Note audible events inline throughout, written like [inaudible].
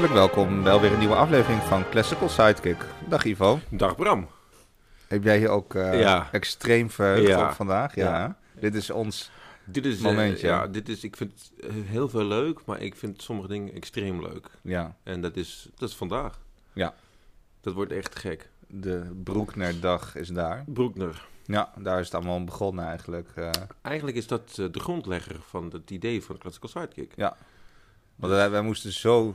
Hartelijk welkom bij alweer een nieuwe aflevering van Classical Sidekick. Dag Ivo. Dag Bram. Heb jij hier ook uh, Ja. extreem verheugd Ja. op vandaag? Ja. Ja. Dit is ons... Dit is, eh, Momentje. ja, dit is, ik vind het eh, heel veel leuk, maar ik vind sommige dingen extreem leuk. Ja, En dat is, dat is vandaag. Ja. Dat wordt echt gek. de Broeknerdag is daar. Broekner. Ja, daar is het allemaal begonnen eigenlijk. eh. Eigenlijk is dat eh, de grondlegger van het idee van de Classical Sidekick. want wij, moesten zo eh,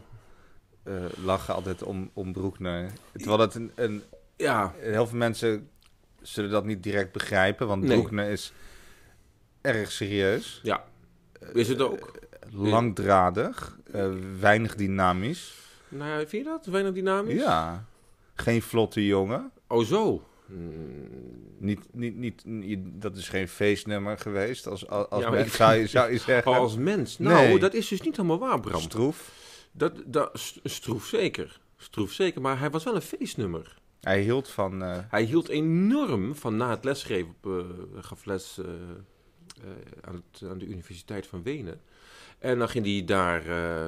lachen altijd om, om Broekner. Terwijl dat een, een... Ja, Heel veel mensen zullen dat niet direct begrijpen, want Nee. Broekner is erg serieus. ja. Is het ook? Langdradig, eh, weinig dynamisch. Nou vind je dat? Weinig dynamisch? Ja, geen vlotte jongen. Oh, zo. Mm, Niet, niet, niet, niet- dat is geen feestnummer geweest, als, als, als Ja, maar men- ik- zou, je, zou je [laughs] zeggen. Oh, als mens? Nou, Nee. dat is dus niet helemaal waar, Bram. Stroef. Dat, dat, st- stroef zeker. Stroef zeker, maar hij was wel een feestnummer. Hij hield van... eh, Hij hield enorm van na het lesgeven, eh, gaf les eh, aan, het, aan de Universiteit van Wenen. En dan ging hij daar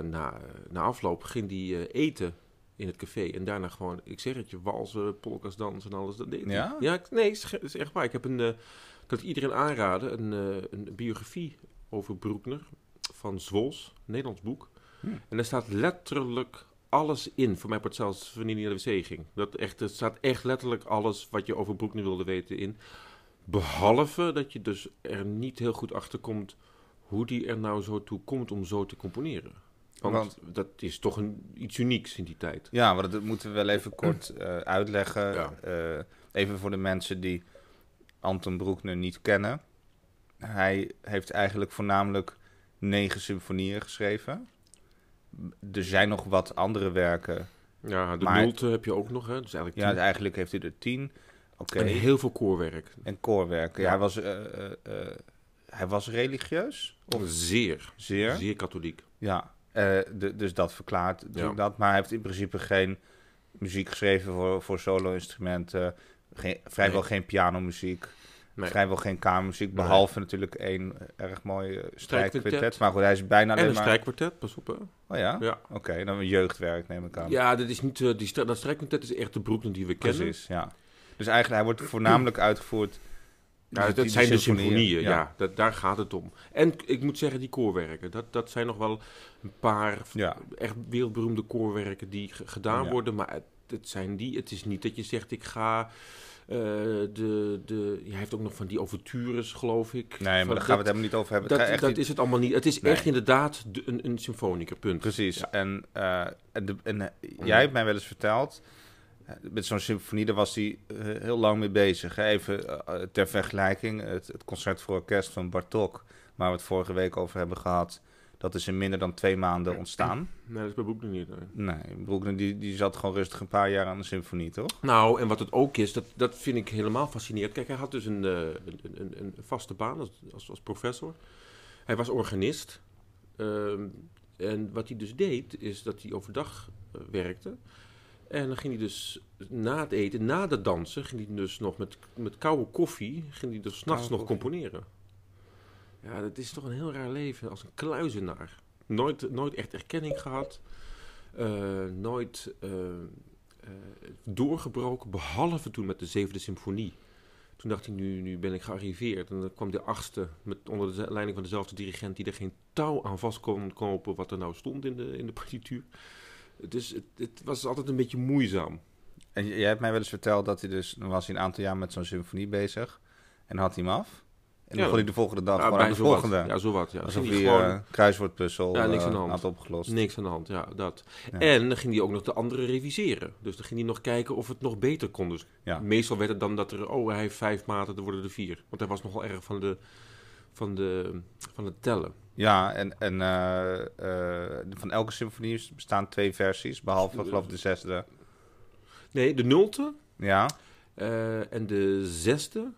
na, na afloop ging hij, eten in het café. En daarna gewoon, ik zeg het je, walsen, polkas dansen en alles. Dat deed hij. Ja? Nee, ge- is echt waar. Ik heb een, ik kan het iedereen aanraden, een, een biografie over Broekner van Zwols, een Nederlands boek. Hm. En daar staat letterlijk alles in. Voor mij wordt het zelfs wanneer hij naar de wc ging. Dat echt, er staat echt letterlijk alles wat je over Broekner wilde weten in. Behalve dat je dus er niet heel goed achter komt hoe die er nou zo toe komt om zo te componeren. Want, Want- dat is toch een, iets unieks in die tijd. ja, maar dat moeten we wel even kort [clears throat] eh, uitleggen. Ja. Eh, even voor de mensen die Anton Broekner niet kennen. Hij heeft eigenlijk voornamelijk negen symfonieën geschreven. Er zijn nog wat andere werken. Ja, de Maar- multe heb je ook nog, hè? Dus eigenlijk Ja, eigenlijk heeft hij er tien. Oké. En heel veel koorwerk. En koorwerken. Ja, Ja. hij, was, eh, eh, eh, hij was religieus. Of Zeer, zeer. zeer katholiek. Ja, eh, de- dus dat verklaart Ja. dat. Maar hij heeft in principe geen muziek geschreven voor, voor solo-instrumenten. Geen, vrijwel Nee. geen pianomuziek. Nee. Vrijwel geen kamermuziek. Nee. Behalve natuurlijk één eh, erg mooi eh. Strijkkwartet. Maar goed, hij is bijna En alleen een maar... strijkkwartet, pas op hè. Oh ja? Ja, Oké, dan een jeugdwerk neem ik aan. ja dat, is niet, eh, die, dat strijkkwartet is echt de broek die we kennen. Precies, ja. Dus eigenlijk, hij wordt voornamelijk uitgevoerd... Ja, die- dat die zijn de symfonieën, ja. Ja. dat, daar gaat het om. En ik moet zeggen, die koorwerken, dat, dat zijn nog wel een paar Ja. echt wereldberoemde koorwerken die ge- gedaan worden. Maar het, het zijn die, het is niet dat je zegt, ik ga... eh, de, de, hij heeft ook nog van die overtures, geloof ik. Nee, maar daar gaan we het helemaal niet over hebben. Dat, echt dat niet- is het allemaal niet. Het is Nee. echt inderdaad de- een, een symfonieker, punt. Precies. Ja. En, eh, en, de, en eh, jij hebt mij wel eens verteld, met zo'n symfonie, daar was hij heel lang mee bezig. Even ter vergelijking, het, het concert voor orkest van Bartok, waar we het vorige week over hebben gehad, dat is in minder dan twee maanden ontstaan. [clears throat] Nee, dat is bij Boek nog niet. nee. Nee, Broekner die, die zat gewoon rustig een paar jaar aan de symfonie, toch? Nou, en wat het ook is, dat, dat vind ik helemaal fascinerend. Kijk, hij had dus een, eh, een, een, een vaste baan als, als, als professor. Hij was organist. Ehm, en wat hij dus deed, is dat hij overdag eh, werkte. En dan ging hij dus na het eten, na het dansen, ging hij dus nog met, met koude koffie, ging hij dus s'nachts nog componeren. Ja, dat is toch een heel raar leven als een kluizenaar. Nooit, nooit echt erkenning gehad. Eh, nooit eh, eh, doorgebroken, behalve toen met de zevende symfonie. Toen dacht hij, nu, nu ben ik gearriveerd. En dan kwam de achtste met, onder de leiding van dezelfde dirigent... die er geen touw aan vast kon kopen wat er nou stond in de, in de partituur. Dus het, het was altijd een beetje moeizaam. En jij hebt mij wel eens verteld dat hij dus, dan was hij een aantal jaar met zo'n symfonie bezig en had hij hem af. En dan begon hij de volgende dag Ja, de volgende. Ja, zowat. Ja. Alsof gewoon, kruiswoordpuzzel Ja, niks aan de eh, hand. had opgelost. Niks aan de hand, ja, dat. Ja. En dan ging hij ook nog de andere reviseren. Dus dan ging hij nog kijken of het nog beter kon. Dus Ja. meestal werd het dan dat er, oh, hij heeft vijf maten, dan worden er vier. Want hij was nogal erg van, de, van, de, van het tellen. Ja, en, en eh, eh, van elke symfonie bestaan twee versies, behalve geloof ik de zesde. Nee, de nullte Ja, en de zesde,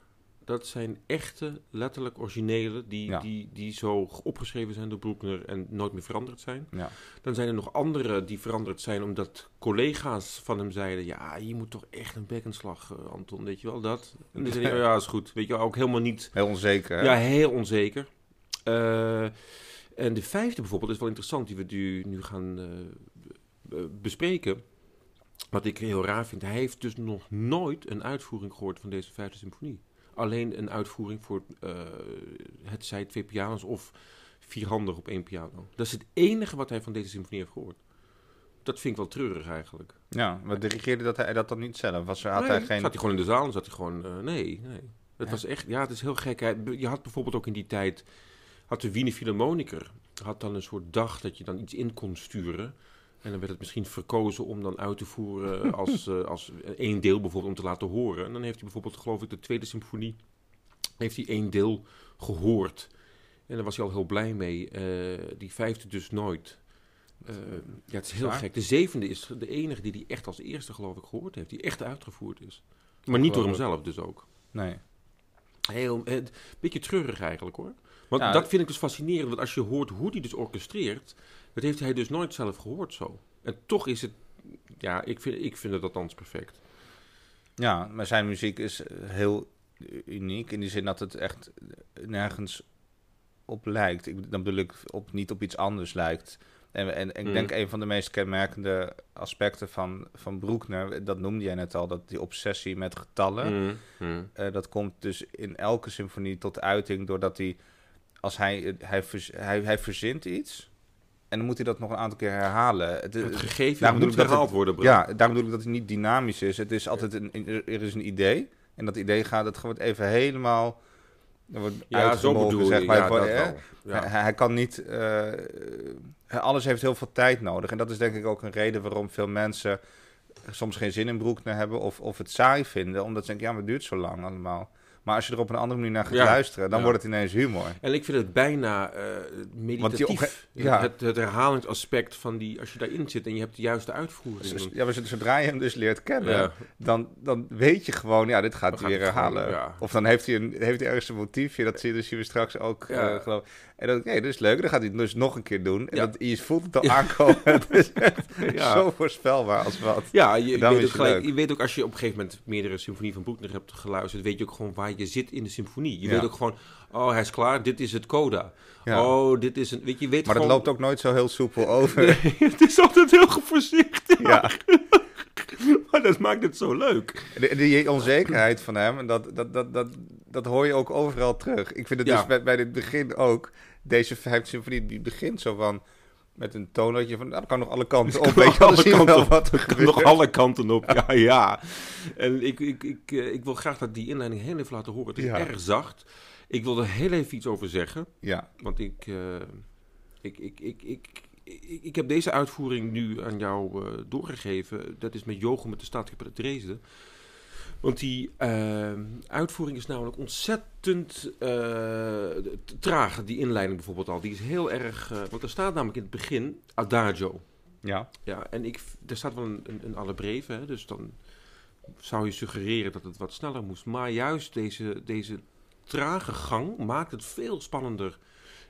dat zijn echte, letterlijk originele, die, Ja. die, die zo opgeschreven zijn door Broekner en nooit meer veranderd zijn. ja. Dan zijn er nog andere die veranderd zijn omdat collega's van hem zeiden: Ja, je moet toch echt een bekkenslag, eh, Anton, weet je wel dat? En dan zei hij: "Oh Ja, is goed. Weet je wel, ook helemaal niet. heel onzeker. hè? Ja, heel onzeker. Eh, en de vijfde bijvoorbeeld is wel interessant, die we nu, nu gaan eh, bespreken. Wat ik heel raar vind. Hij heeft dus nog nooit een uitvoering gehoord van deze vijfde symfonie. Alleen een uitvoering voor eh, het zij twee pianos of vierhandig op één piano. Dat is het enige wat hij van deze symfonie heeft gehoord. Dat vind ik wel treurig eigenlijk. Ja, maar dirigeerde dat hij dat dan niet zelf? Was, had nee, hij geen... zat hij gewoon in de zaal en zat hij gewoon... eh, nee, nee. Het Ja. was echt... Ja, het is heel gek. Hij- je had bijvoorbeeld ook in die tijd... Had de Wiener Philharmoniker... Had dan een soort dag dat je dan iets in kon sturen. En dan werd het misschien verkozen om dan uit te voeren [laughs] als, eh, als één deel bijvoorbeeld om te laten horen. En dan heeft hij bijvoorbeeld, geloof ik, de tweede symfonie... Heeft hij één deel gehoord. En daar was hij al heel blij mee. Eh, die vijfde dus nooit. Eh, ja, het is heel Zwaar. gek. De zevende is de enige die hij echt als eerste, geloof ik, gehoord heeft. Die echt uitgevoerd is. Maar niet door hemzelf dus ook. Nee. Heel, een beetje treurig eigenlijk hoor. Want Ja, dat vind ik dus fascinerend. Want als je hoort hoe hij dus orchestreert, dat heeft hij dus nooit zelf gehoord zo. En toch is het, ja, ik vind, ik vind het althans perfect. Ja, maar zijn muziek is eh, heel uniek in die zin dat het echt nergens op lijkt. Ik, dan bedoel ik op, niet op iets anders lijkt. En, en, ik Mm. denk een van de meest kenmerkende aspecten van, van Broekner, dat noemde jij net al, dat die obsessie met getallen. Mm, mm. Eh, dat komt dus in elke symfonie tot uiting doordat hij, als hij, het- hij, vers- hij, hij verzint iets en dan moet hij dat nog een aantal keer herhalen. Het, Het gegeven moet dat herhaald het- worden. Bram. ja, daarom bedoel ik dat het niet dynamisch is. Het is altijd een, er is een idee en dat idee gaat, het wordt even helemaal wordt ja zo bedoel zeg je. maar. Ja, dat. Ja. Hij, hij kan niet. eh, alles heeft heel veel tijd nodig. En dat is denk ik ook een reden waarom veel mensen soms geen zin in Broekner hebben of, of het saai vinden. Omdat ze denken, ja, maar het duurt zo lang allemaal. Maar als je er op een andere manier naar gaat Ja. luisteren, dan Ja. wordt het ineens humor. En ik vind het bijna eh meditatief. ja. het, het herhalingsaspect van die, als je daarin zit en je hebt de juiste uitvoering. Dus, ja, maar zodra je hem dus leert kennen, dan, dan weet je gewoon, ja, dit gaat hij weer gewoon, herhalen. Of dan heeft hij, een, heeft hij ergens een motiefje, dat zie je, dus straks ook, eh, geloof En dan, oké, dat is leuk, dan gaat hij het dus nog een keer doen. En Ja. dat, je voelt het al aankomen. [laughs] het is echt [laughs] Ja. zo voorspelbaar als wat. Ja, je, weet ook gelijk, je weet ook als je op een gegeven moment meerdere symfonie van Broekner hebt geluisterd, weet je ook gewoon waar je zit in de symfonie. Je Ja. weet ook gewoon, oh hij is klaar, dit is het coda. Oh, dit is een, weet je, weet Maar dat gewoon... loopt ook nooit zo heel soepel over. Nee, [laughs] het is altijd heel voorzichtig. Ja. maar dat maakt het zo leuk. De, die onzekerheid van hem, dat, dat, dat, dat, dat hoor je ook overal terug. Ik vind het dus bij, bij het begin ook, deze vijfde symfonie, die begint zo van, met een toonladje van, nou, dat kan nog alle kanten op. kan Weet je, alle kanten op. wat er gebeurt. Nog alle kanten op, ja, ja. En ik, ik, ik, eh, ik wil graag dat die inleiding heel even laten horen. Het is Ja. erg zacht. Ik wil er heel even iets over zeggen. Ja, Want ik, eh, ik, ik, ik, ik, ik, ik heb deze uitvoering nu aan jou eh, doorgegeven. Dat is met Jochem met de Staatskapelle Dresden. Want die eh, uitvoering is namelijk ontzettend t- traag. Die inleiding bijvoorbeeld al. Die is heel erg... eh, want er staat namelijk in het begin Adagio. ja. Ja, en ik, er staat wel een, een, een alle breven, hè, dus dan zou je suggereren dat het wat sneller moest. Maar juist deze, deze trage gang maakt het veel spannender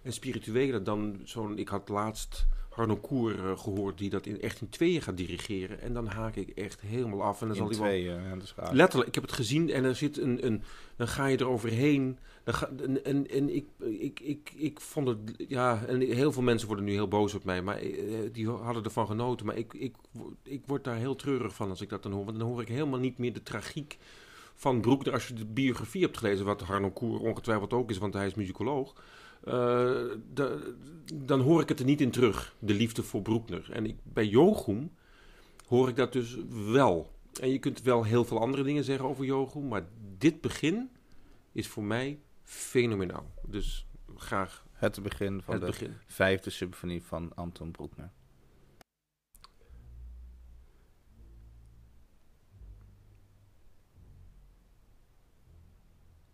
en spiritueler dan zo'n... Ik had laatst Harnoncourt eh, gehoord die dat in, echt in tweeën gaat dirigeren. En dan haak ik echt helemaal af. En dan zal hij wel ja. Letterlijk, ik heb het gezien en er zit een. een dan ga je eroverheen. Dan ga, en en, en ik, ik, ik, ik vond het. Ja, en heel veel mensen worden nu heel boos op mij. Maar eh, die hadden ervan genoten. Maar ik, ik, ik word daar heel treurig van als ik dat dan hoor. Want dan hoor ik helemaal niet meer de tragiek van Broekner. Als je de biografie hebt gelezen, wat Harnoncourt ongetwijfeld ook is, want hij is muzikoloog. Eh, de- dan hoor ik het er niet in terug, de liefde voor Broekner. En ik, bij Jogum hoor ik dat dus wel. En je kunt wel heel veel andere dingen zeggen over Jogum, maar dit begin is voor mij fenomenaal. Dus graag Het begin van het de begin. vijfde symfonie van Anton Broekner.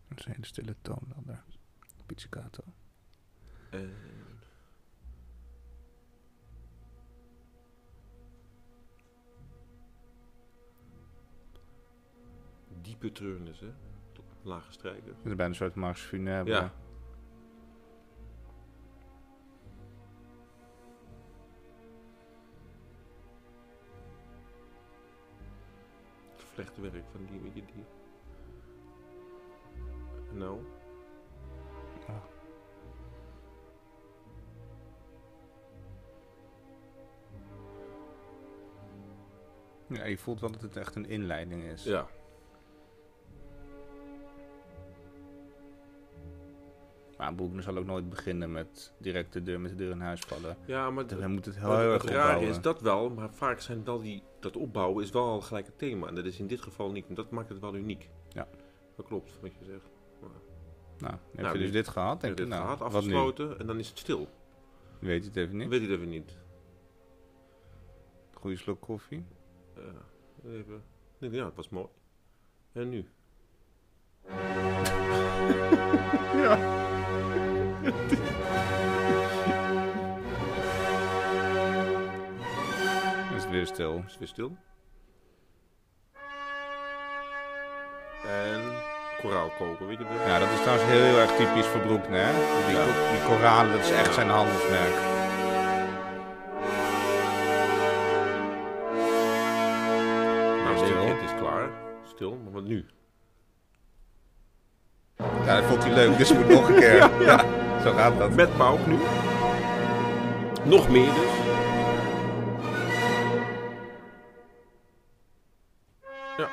Een hele stille toon dan daar. Pizzicato. Diepe treurnis, hè? Lage strijken. Het is bijna een soort Mars Funèbre. Ja. Het vlechtwerk van die, weet je, die. Nou. Ja, je voelt wel dat het echt een inleiding is. Ja. Maar Broekner zal ook nooit beginnen met direct de deur met de deur in huis vallen. Ja, maar Hij moet het heel, heel erg opbouwen. is dat wel, maar vaak zijn wel die, dat opbouwen is wel al gelijk het thema. En dat is in dit geval niet. En dat maakt het wel uniek. Ja. Dat klopt, wat je zegt. Nou, heb Nou, je dus nu- dit gehad? Denk je, dit nou, gehad, afgesloten en dan is het stil. Weet je het even Dan niet? weet ik het even niet. Goeie slok koffie. Eh, even. Nee, ja, het was mooi. En nu? [laughs] Ja. [laughs] is het weer stil. Is het weer stil? En koraal kopen, weet je dat? Ja, dat is trouwens heel, heel erg typisch voor Broekner. hè? Die, Ja. die koralen, dat is echt zijn handelsmerk. Hij leuk, dus moet nog een keer. [laughs] Ja, zo gaat dat. Met Pauk nu. Nog meer dus. Ja.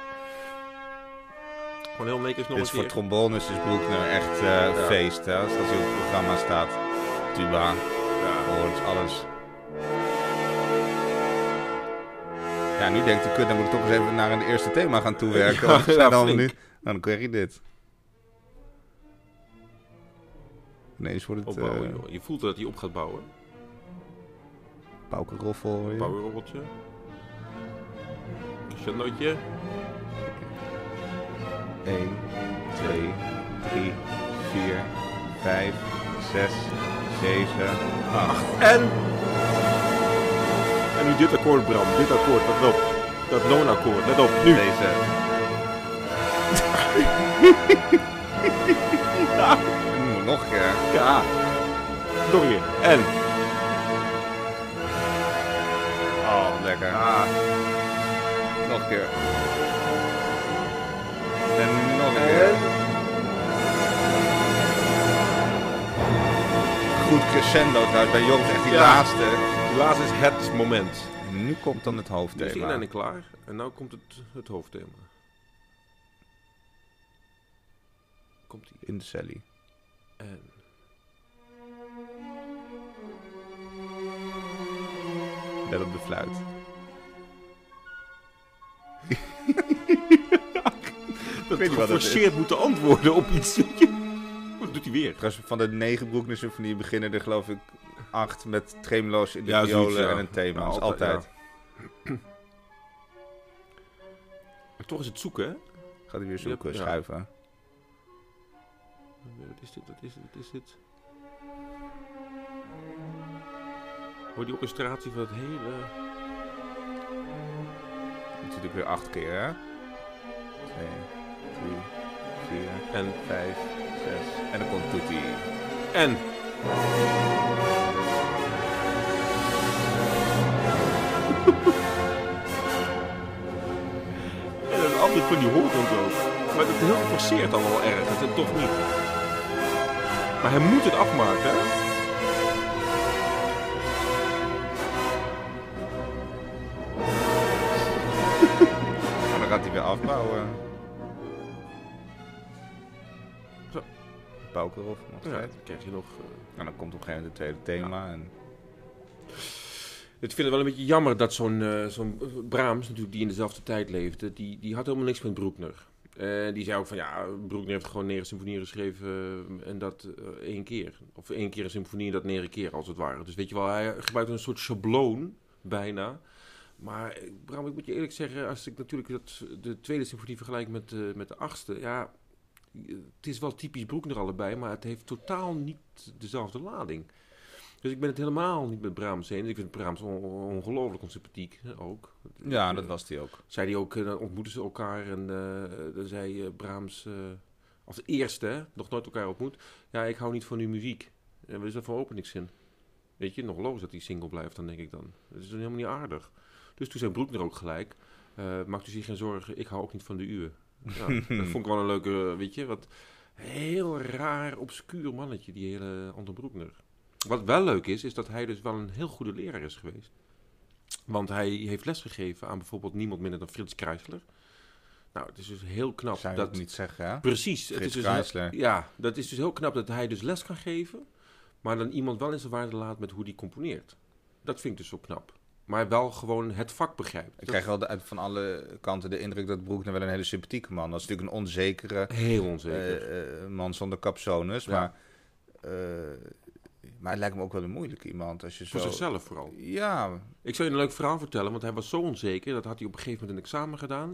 Gewoon heel netjes nog Dus een voor keer. trombones is Broekner echt eh, feest, hè? Als hij op het programma staat. Tuba, hoort alles. Ja, nu denkt hij, kut, dan moet ik toch eens even naar een eerste thema gaan toewerken. Ja, flink. [laughs] nu, nou, dan krijg je dit. Ineens wordt het Opbouwen, uh, joh. Je voelt dat hij op gaat bouwen. paukenroffel. hoor je. Powerrobotje. Crescendootje. 1, 2, 3, 4, 5, 6, 7, 8. En... En nu dit akkoord, Bram. Dit akkoord, let op. Dat loonakkoord, let op. Nu. Deze. [laughs] Nog een keer. Ja. Nog een keer. En... Oh, lekker. Ah. Nog een keer. En nog een keer. Goed crescendo trouwens bij Job echt die Ja. laatste. De laatste is het moment. En nu komt dan het Nu is de hoofdthema. inleiding klaar. En nu komt het, het hoofdthema. Komt ie. In de celly. En... Let op de fluit. [laughs] Dat het geforceerd moeten antwoorden op iets. [laughs] Wat doet hij weer? Trouwens, van de negen Broekner symfonieën beginnen er geloof ik acht met tremolo's in de Ja, violen en een thema. Ja, Dat is altijd. [clears throat] Maar toch is het zoeken, hè? Gaat hij weer zoeken, Ja. schuiven. Wat is dit? Wat is dit? Wat is dit? Hoor die orchestratie van het hele... Natuurlijk weer acht keer, hè? Twee, drie, vier, En... vijf, zes. En dan komt Toetie. En... [laughs] En dat is altijd van die hoort en zo. Maar het is heel geforceerd dan wel ergens en toch niet. Maar hij moet het afmaken, hè? [laughs] En dan gaat hij weer afbouwen. Zo. Bouwkerhof nog Ja, steeds. dan krijg je nog... eh, En dan komt op een gegeven moment het tweede thema. En Ik vind het wel een beetje jammer dat zo'n eh, zo'n Brahms, natuurlijk, die in dezelfde tijd leefde, die, die had helemaal niks met Broekner. Eh, die zei ook van ja, Broekner heeft gewoon negen symfonieën geschreven eh, en dat eh, één keer. Of één keer een symfonie en dat negen keer als het ware. Dus weet je wel, hij gebruikte een soort schabloon bijna. Maar Bram, ik moet je eerlijk zeggen, als ik natuurlijk dat, de tweede symfonie vergelijk met, met de achtste, ja, het is wel typisch Broekner allebei, maar het heeft totaal niet dezelfde lading. Dus ik ben het helemaal niet met Brahms eens. Ik vind Brahms on- ongelooflijk onsympathiek ook. ja, dat was hij ook. Zei hij ook, eh, dan ontmoeten ze elkaar en eh, dan zei eh, Brahms, eh, als eerste, hè, nog nooit elkaar ontmoet. Ja, ik hou niet van uw muziek. En wat is dat voor openingszin? Weet je, nog logisch dat hij single blijft, dan denk ik dan. Dat is dan helemaal niet aardig. Dus toen zei Broekner ook gelijk, eh maakt u zich geen zorgen, ik hou ook niet van de uwe. Ja, [laughs] dat vond ik wel een leuke, eh, weet je, wat heel raar, obscuur mannetje, die hele Anton Broekner. Wat wel leuk is, is dat hij dus wel een heel goede leraar is geweest. Want hij heeft lesgegeven aan bijvoorbeeld niemand minder dan Frits Kreisler. Nou, het is dus heel knap Zou je dat... niet zeggen, hè? Precies. het Frits is dus Kreisler. ja, dat is dus heel knap dat hij dus les kan geven, maar dan iemand wel in zijn waarde laat met hoe die componeert. Dat vind ik dus zo knap. Maar wel gewoon het vak begrijpt. Ik krijg wel de, van alle kanten de indruk dat Broekner wel een hele sympathieke man. Dat is natuurlijk een onzekere Heel onzeker. eh, eh, man zonder capsones. Ja. Maar, eh, maar het lijkt me ook wel een moeilijke iemand. Als je Voor zo... zichzelf vooral. Ja, Ik zal je een leuk verhaal vertellen, want hij was zo onzeker. Dat had hij op een gegeven moment een examen gedaan.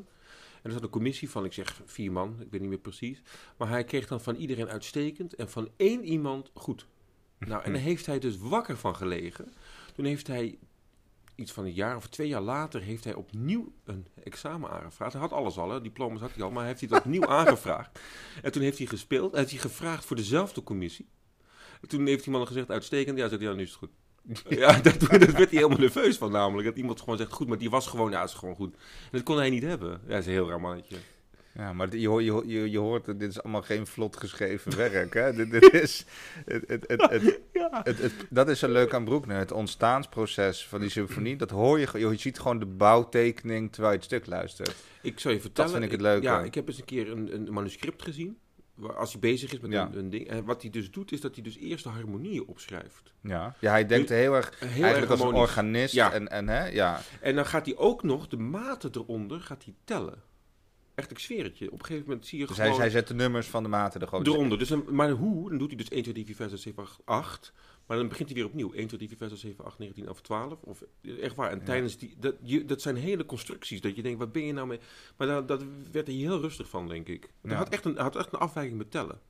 En er zat een commissie van, ik zeg vier man, ik weet niet meer precies. Maar hij kreeg dan van iedereen uitstekend en van één iemand goed. Nou, en daar heeft hij dus wakker van gelegen. Toen heeft hij, iets van een jaar of twee jaar later, heeft hij opnieuw een examen aangevraagd. Hij had alles al, hè, diploma's had hij al, maar hij heeft hij het opnieuw [laughs] aangevraagd. En toen heeft hij gespeeld, heeft hij gevraagd voor dezelfde commissie. En toen heeft die man gezegd, uitstekend. Ja, zei hij, ja, nu is het goed. [laughs] Ja, dat, dat werd hij helemaal nerveus van namelijk. Dat iemand gewoon zegt, goed, maar die was gewoon, ja, is gewoon goed. En dat kon hij niet hebben. Ja, dat is een heel raar mannetje. ja maar je, hoort- je, je, je hoort, dit is allemaal geen vlot geschreven werk. Hè? dit, dit is, het, het, het, [laughs] Ja. dat is zo leuk aan Broekner. Het ontstaansproces van die symfonie. Dat hoor je, je ziet gewoon de bouwtekening terwijl je het stuk luistert. Ik zou je vertellen. vind ik het leuke. Ja, ik heb eens een keer een, een manuscript gezien. Als hij bezig is met Ja. een, een ding. En wat hij dus doet, is dat hij dus eerst de harmonieën opschrijft. Ja, ja hij denkt heel erg Heel eigenlijk erg als een organist. Ja. En, en, hè, ja. En dan gaat hij ook nog de maten eronder gaat hij tellen. Echt, ik zweer het je. Op een gegeven moment zie je Dus gewoon... hij, hij zet de nummers van de maten er gewoon Eronder. Dus dan, maar hoe? Dan doet hij dus 1, 2, 3, 4, 5, 6, 7, 8, 8. Maar dan begint hij weer opnieuw. 1, 2, 3, 4, 5, 6, 7, 8, 9, 10, 11, 12. Of, echt waar. En Ja. tijdens die... Dat, je, dat zijn hele constructies. Dat je denkt, wat ben je nou mee... Maar daar, dat werd hij heel rustig van, denk ik. Hij Ja. had, echt een, had echt een afwijking met tellen.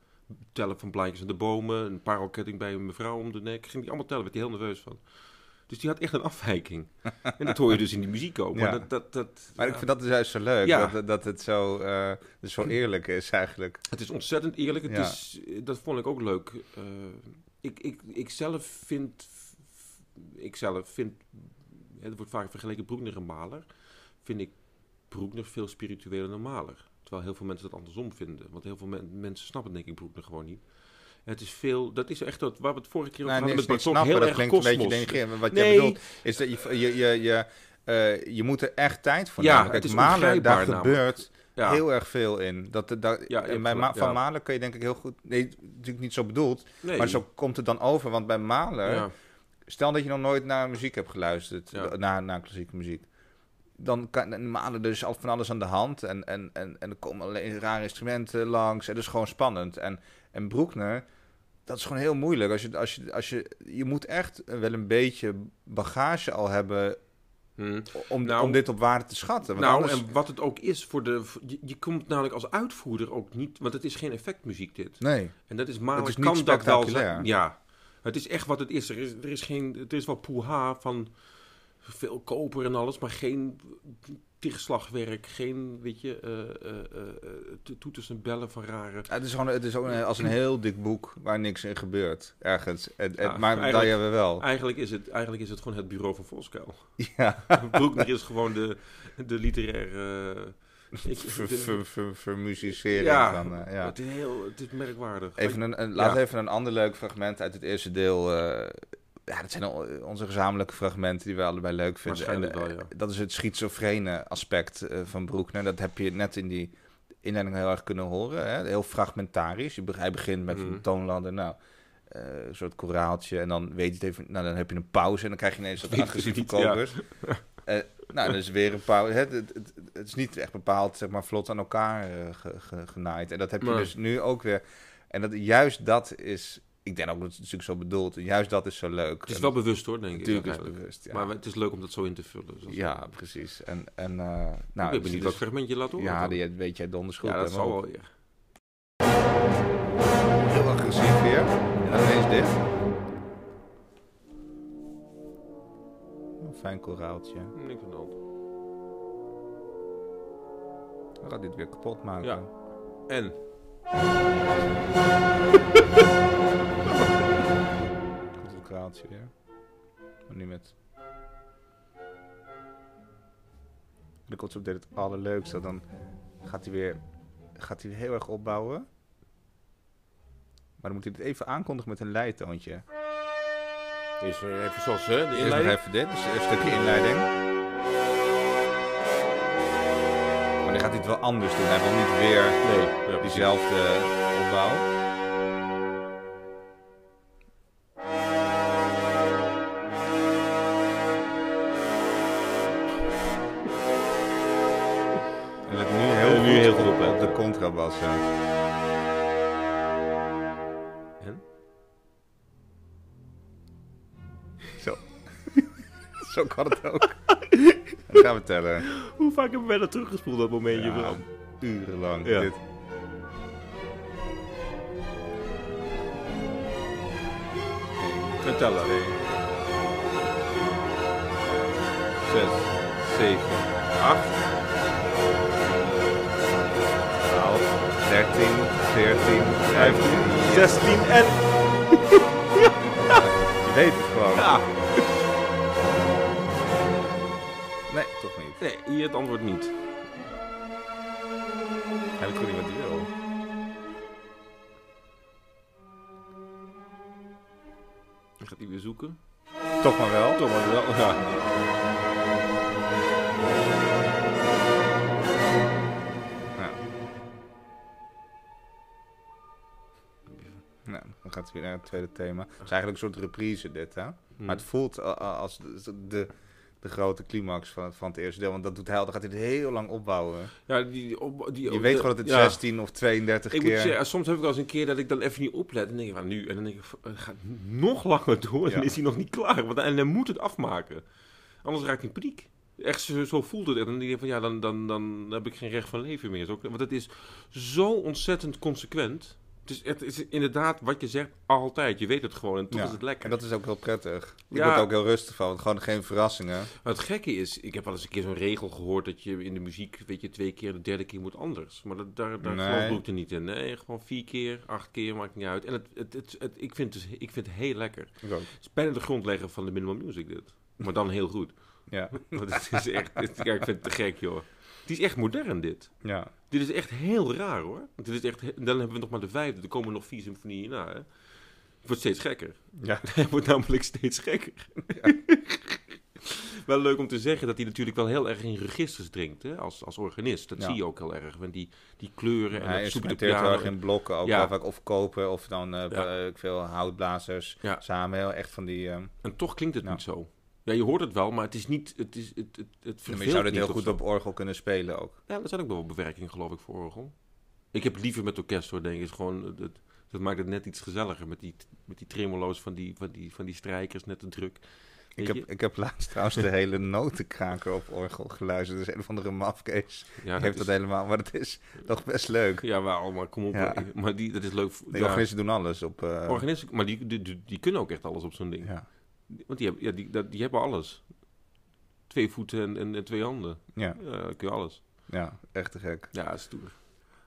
Tellen van blaadjes aan de bomen. Een parelketting bij een mevrouw om de nek. Ging hij allemaal tellen. Werd hij heel nerveus van. Dus die had echt een afwijking. en dat hoor je dus in die muziek ook. [laughs] Maar Ja. dat... dat, dat Maar ik vind dat dus juist zo leuk. Ja. Dat, dat het zo, eh, dus zo eerlijk is eigenlijk. Het is ontzettend eerlijk. Het Ja. is, dat vond ik ook leuk. Eh, ik, ik, ik zelf vind... Ik zelf vind... Het wordt vaak vergeleken Broekner en Maler. Vind ik Broekner veel spiritueler dan Maler. Terwijl heel veel mensen dat andersom vinden. Want heel veel men- mensen snappen denk ik Broekner gewoon niet. Het is veel... Dat is echt wat, waar we het vorige keer over Nou, hadden met snappen, Heel dat erg klinkt een beetje. Wat Nee. jij bedoelt, is dat je, je, je, je, eh, je moet er echt tijd voor Ja, nemen. het is ongrijpbaar daar namelijk. gebeurt Ja. heel erg veel in. Dat, dat, Ja, en bij Ma- van ja. Mahler kun je denk ik heel goed... Nee, natuurlijk niet zo bedoeld. Nee. Maar zo komt het dan over. Want bij Mahler... Ja. Stel dat je nog nooit naar muziek hebt geluisterd, naar, naar klassieke muziek. Dan kan Mahler dus al van alles aan de hand. En, en, en, en er komen alleen rare instrumenten langs. En dat is gewoon spannend. En, en Broekner, dat is gewoon heel moeilijk. Als je, als je, als je, je moet echt wel een beetje bagage al hebben Hm. om, Nou, om dit op waarde te schatten. Want nou, anders... en wat het ook is voor de... Je, je komt namelijk als uitvoerder ook niet... Want het is geen effectmuziek dit. Nee, En dat is niet kan dat wel zijn. Ja, het is echt wat het is. Er is, er is geen... Het is wel poeha van veel koper en alles, maar geen tegenslagwerk, geen, weet je, to- toeters en bellen van rare... het is gewoon het is ook een- als een heel dik boek waar niks in gebeurt. Ergens. En, en- Ja, maar dat eigenlijk- hebben we wel. Eigenlijk is, het, eigenlijk is het gewoon het bureau van Voskuil. [laughs] Ja. Broekner is gewoon de, de literaire... ik- Ver, de- ver, ver, vermusicering ja, van... ja. het is heel het is merkwaardig. Even een, een, laat even een ander leuk fragment uit het eerste deel. Ja, dat zijn al onze gezamenlijke fragmenten die we allebei leuk vinden. En, eh, wel, ja. Dat is het schizofrene aspect eh, van Broekner. Dat heb je net in die inleiding heel erg kunnen horen. Hè? Heel fragmentarisch. Je Hij begint met Mhm. een toonladder, nou, eh, een soort koraaltje. En dan weet je het even, nou, dan heb je een pauze en dan krijg je ineens het agressieve ja. kokers. Eh, nou, dan is weer een pauze. Het, het, het, het is niet echt bepaald, zeg maar, vlot aan elkaar eh, ge- ge- genaaid. En dat heb je dus nu ook weer. En dat, juist dat is, ik denk ook dat het natuurlijk zo bedoeld. Juist dat is zo leuk. Het is En wel bewust hoor, denk ik. natuurlijk is bewust. Ja, Maar het is leuk om dat zo in te vullen. Dus dat ja precies. En, en, eh, Nou, ik ben benieuwd dus- welk fragment je laat horen. Ja, die weet jij donders goed. ja, dat zal wel weer. Heel agressief weer. En dan ineens dit. Een fijn koraaltje. Niks de hand. Dan gaat dit weer kapot maken. Ja. En? [laughs] Koraaltje weer. Maar nu met... Dit het allerleukste. Dan gaat hij weer gaat hij heel erg opbouwen. Maar dan moet hij het even aankondigen met een leitoontje. Is er even zoals hè, de inleiding. even dit, dus een stukje inleiding. Maar dan gaat hij het wel anders doen. Hij wil niet weer Nee, diezelfde opbouw. En? Zo. [laughs] Zo kan het ook. [laughs] Dan gaan we tellen. Hoe vaak hebben wij dat teruggespoeld, dat momentje? Ja, Bram? urenlang. Ja. Dit. En tellen. Twee, zes, zeven, acht, twaalf, dertien, veertien, vijftien, 16 en... [laughs] Je weet het gewoon. Ja. Nee, toch niet. Nee, hier het antwoord niet. Hij weet gewoon niet wat hij wil. Dan gaat hij weer zoeken. Toch maar wel. Toch maar wel. Ja. Gaat weer naar het tweede thema. Het is eigenlijk een soort reprise dit, hè? Maar het voelt als de, de, de grote climax van het, van het eerste deel. Want dat doet hij al. Dan gaat hij het heel lang opbouwen. Ja, die, op, die, Je weet gewoon dat het ja. 16 of 32 Ik moet keer... zeggen, soms heb ik wel eens een keer dat ik dan even niet oplet. En denk ik van nu. En dan denk ik, het gaat nog langer door. En dan is hij nog niet klaar. Want, en hij moet het afmaken. Anders raakt hij in paniek. Echt, zo, zo voelt het. En dan denk ik van ja, dan, dan, dan heb ik geen recht van leven meer. Want het is zo ontzettend consequent. Het is, het is inderdaad wat je zegt altijd. Je weet het gewoon en toch Ja, is het lekker. En dat is ook heel prettig. Ik Ja. word er ook heel rustig van. want Gewoon geen verrassingen. Maar het gekke is, ik heb wel eens een keer zo'n regel gehoord dat je in de muziek, weet je, twee keer, de derde keer moet anders. Maar dat, daar, daar Nee. geloof ik er niet in. Nee, gewoon vier keer, acht keer, maakt niet uit. En het, het, het, het- ik, vind het, ik vind het heel lekker. Het is bijna de grondlegger van de minimal music dit. Maar dan heel goed. Ja. [laughs] Want het is echt, het, ja, ik vind het te gek joh. Het is echt modern dit. ja. Dit is echt heel raar hoor. Dit is echt, dan hebben we nog maar de vijfde, er komen nog vier symfonieën na. Hè. Het wordt steeds gekker. Ja. [laughs] Hij wordt namelijk steeds gekker. [laughs] wel leuk om te zeggen dat hij natuurlijk wel heel erg in registers drinkt, hè, als, als organist. Dat Ja. zie je ook heel erg. Want die, die kleuren en dat piano. erg in blokken. Ook Ja. wel vaak of kopen of dan eh, Ja. eh, veel houtblazers samen. Heel echt van die... eh, En toch klinkt het niet zo. Ja, je hoort het wel, maar het is niet. Het, is, het, het, het maar verveelt je zou dit heel goed zo. op orgel kunnen spelen ook. Ja, er zijn ook wel bewerkingen, geloof ik, voor orgel. Ik heb liever met orkest hoor, denk ik. Is gewoon, het, dat maakt het net iets gezelliger met die, met die tremolo's van die, van, die, van die strijkers, net te druk. Ik heb, ik heb laatst trouwens de hele notenkraker op orgel geluisterd. Dus een of andere mafkees ja, dat heeft is, dat helemaal. Maar het is toch best leuk. ja, wel, maar kom op. Ja. Maar die, dat is leuk. De ja, organisten doen alles op... eh, organisten, maar die, die, die, die kunnen ook echt alles op zo'n ding. ja. Want die hebben, ja, die, die hebben alles. Twee voeten en, en, en twee handen. Ja, Ja, dan kun je alles. ja, echt te gek. Ja, stoer.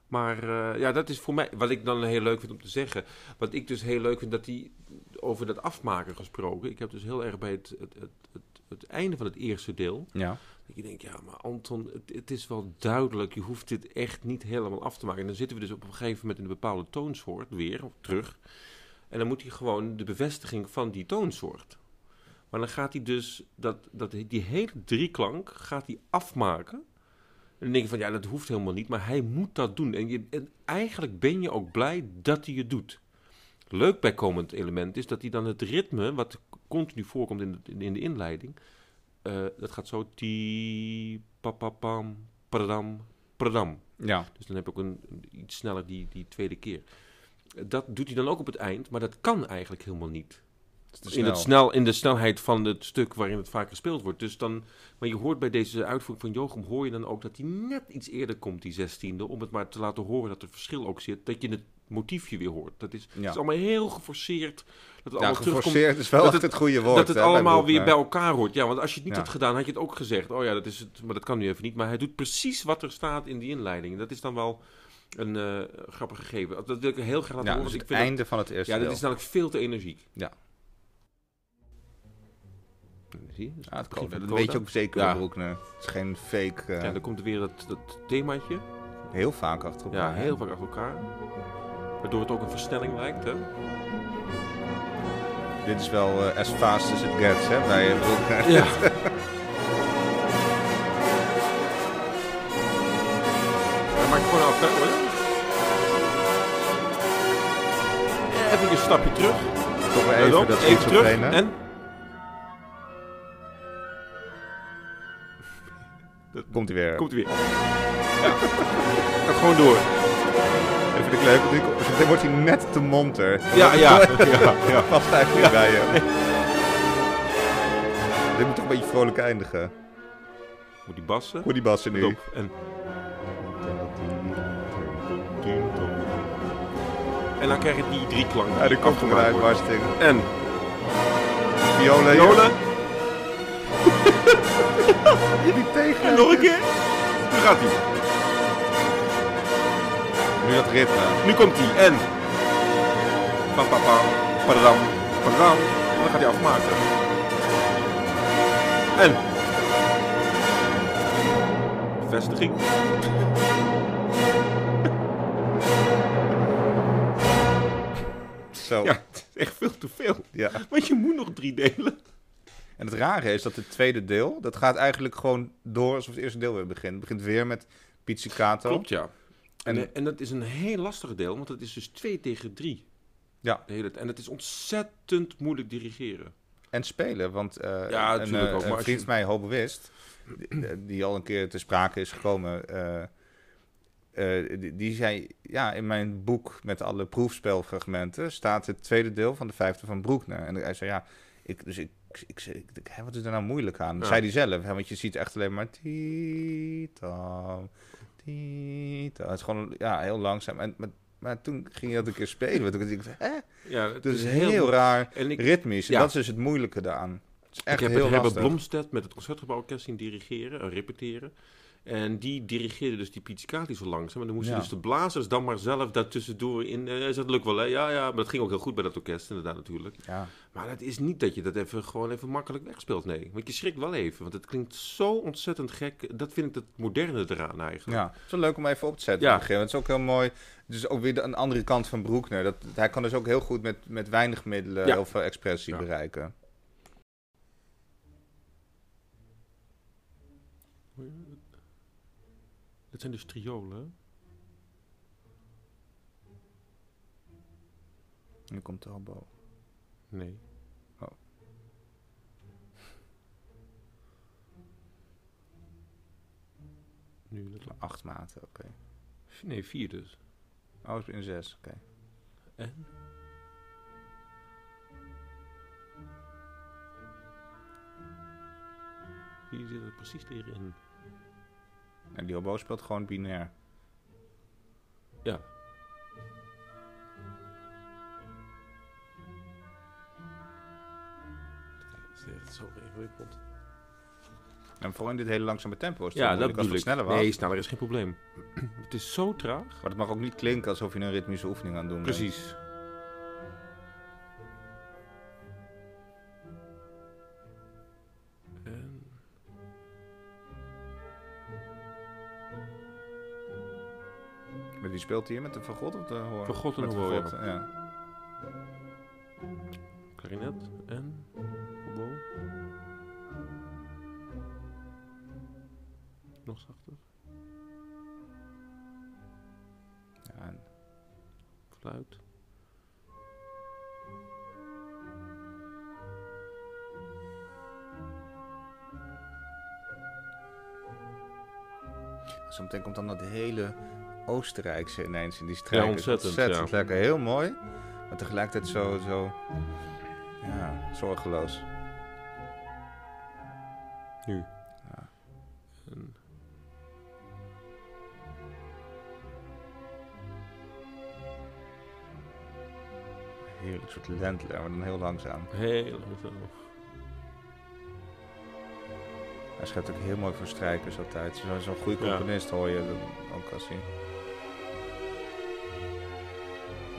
Maar eh, ja, dat is voor mij, wat ik dan heel leuk vind om te zeggen. Wat ik dus heel leuk vind, dat die, over dat afmaken gesproken. Ik heb dus heel erg bij het, het, het, het, het einde van het eerste deel. Ja, Dat je denkt, ja, maar Anton, het, het is wel duidelijk. Je hoeft dit echt niet helemaal af te maken. En dan zitten we dus op een gegeven moment in een bepaalde toonsoort weer, of terug. En dan moet hij gewoon de bevestiging van die toonsoort. Maar dan gaat hij dus, dat, dat, die hele drieklank gaat hij afmaken. En dan denk je van, ja, dat hoeft helemaal niet. Maar hij moet dat doen. En, je, en eigenlijk ben je ook blij dat hij het doet. Leuk bijkomend element is dat hij dan het ritme, wat continu voorkomt in de, in de inleiding... eh, dat gaat zo... Ti, papapam, pradam, pradam. ja. Dus dan heb ik ook een, een- iets sneller die, die tweede keer. Dat doet hij dan ook op het eind, maar dat kan eigenlijk helemaal niet. In, het snel. in de snelheid van het stuk waarin het vaak gespeeld wordt. Dus dan, maar je hoort bij deze uitvoering van Jochem, hoor je dan ook dat hij net iets eerder komt, die zestiende. Om het maar te laten horen dat er verschil ook zit. Dat je het motiefje weer hoort. Dat is, het is allemaal heel geforceerd. Dat het Ja, allemaal geforceerd is wel dat het- het goede woord. dat het hè, allemaal weer bij elkaar hoort. Ja, want als je het niet Ja. had gedaan, had je het ook gezegd. Oh ja, dat is het. Maar dat kan nu even niet. Maar hij doet precies wat er staat in die inleiding. Dat is dan wel een eh grappig gegeven. Dat wil ik heel graag laten Ja, horen. dus het ik vind einde van het dat, eerste ja, dat deel. is namelijk veel te energiek. Ja. Zie je? Dus Ja, het kan. Dat weet je ook zeker Ja. Broekner. Het is geen fake... eh, Ja, dan komt er weer dat, dat themaatje. Heel vaak achter elkaar. Ja, heel vaak achter elkaar. Waardoor het ook een versnelling lijkt. Hè? Dit is wel eh, as fast as it gets, hè, bij uh, Broek. Ja. [laughs] Hij maakt gewoon af, hè, hoor. Even een stapje terug. Toch even dat even terug. schizofrene. En? Komt hij weer. Komt hij weer. Ja. Gaat gewoon door. Dat vind ik leuk, dan wordt hij net te monter. Ja, ja. [laughs] ja, ja. Past eigenlijk bij je. Dit moet toch een beetje vrolijk eindigen. Moet die bassen? Hoe die bassen nu. En... En dan krijg je die drie klanken. Ja, die komt er een uitbarsting. En Violen. violen. Die tegen. En nog een keer. Nu gaat hij. Nu dat ritme. Nu komt hij. En. Pam pam pam. Padam. Padam. En dan gaat hij afmaken. En. Vestiging. Zo. Ja, het is echt veel te veel. Ja. Want je moet nog drie delen. En het rare is dat het tweede deel, dat gaat eigenlijk gewoon door alsof het eerste deel weer begint. Het begint weer met pizzicato. Klopt, ja. En, En- dat is een heel lastige deel, want het is dus 2 tegen 3. Ja. Hele, en het is ontzettend moeilijk dirigeren. En spelen, want eh, Ja, een, natuurlijk eh, ook, maar een vriend je- mij, Hoop Bewist, die, die al een keer te sprake is gekomen, eh, die, die zei, ja, in mijn boek met alle proefspelfragmenten staat het tweede deel van de vijfde van Broekner. En hij zei, ja, ik, dus ik, ik, ik, ik hè, wat is er nou moeilijk aan? Ja. Zei hij zelf, hè, want je ziet echt alleen maar. Het is gewoon, ja, heel langzaam. En, maar, maar toen ging je dat een keer spelen. Toen dacht ik, hè? Ja, het Dus is heel, raar En ik, ritmisch. En Ja. dat is dus het moeilijke daaraan. Het is echt ik heb heel het. Blomstedt met het Concertgebouworkest zien dirigeren, eh, repeteren. En die dirigeerde dus die pizzicati zo langzaam. En dan moesten Ja. dus de blazers dan maar zelf daartussendoor in... eh, zei, dat lukt wel, hè? Ja, ja. Maar dat ging ook heel goed bij dat orkest, inderdaad, natuurlijk. Ja. Maar het is niet dat je dat even gewoon even makkelijk wegspeelt, nee. Want je schrikt wel even, want het klinkt zo ontzettend gek. Dat vind ik het moderne eraan eigenlijk. ja, het is wel leuk om even op te zetten. Ja. Het is ook heel mooi. Dus ook weer een andere kant van Broekner. Dat, hij kan dus ook heel goed met, met weinig middelen Ja. heel veel expressie Ja. bereiken. Dat zijn dus triolen? Nu komt de hobo. Nee. Oh. Nu, let op. Acht maten, oké. Nee, vier dus. Oh, ik ben in zes, oké. En? Hier zit er precies tegenin. En die hobo speelt gewoon binair. Ja. Het is zo ingewikkeld. En vooral in dit hele langzame tempo is het Ja, dat. Als bedoel het ik. sneller was. Nee, sneller is geen probleem. [clears throat] het is zo traag. Maar het mag ook niet klinken alsof je een ritmische oefening aan het doen bent. Precies. Wie speelt hier? Met de Van God of de hoorn? Van God en de hoorn, ja. Klarinet en oboe. Nog zachter. Ja, en Fluit. Zometeen komt dan dat hele Oostenrijkse ineens in die strijd. Ja, ontzettend, ja. lekker. Heel mooi. Maar tegelijkertijd zo, zo ja, zorgeloos. Nu. Ja. En... Heerlijk soort lentler, maar dan heel langzaam. Heel langzaam. Hij schrijft ook heel mooi voor strijkers altijd. Zo- Zo'n goede componist hoor je dan ook als hij...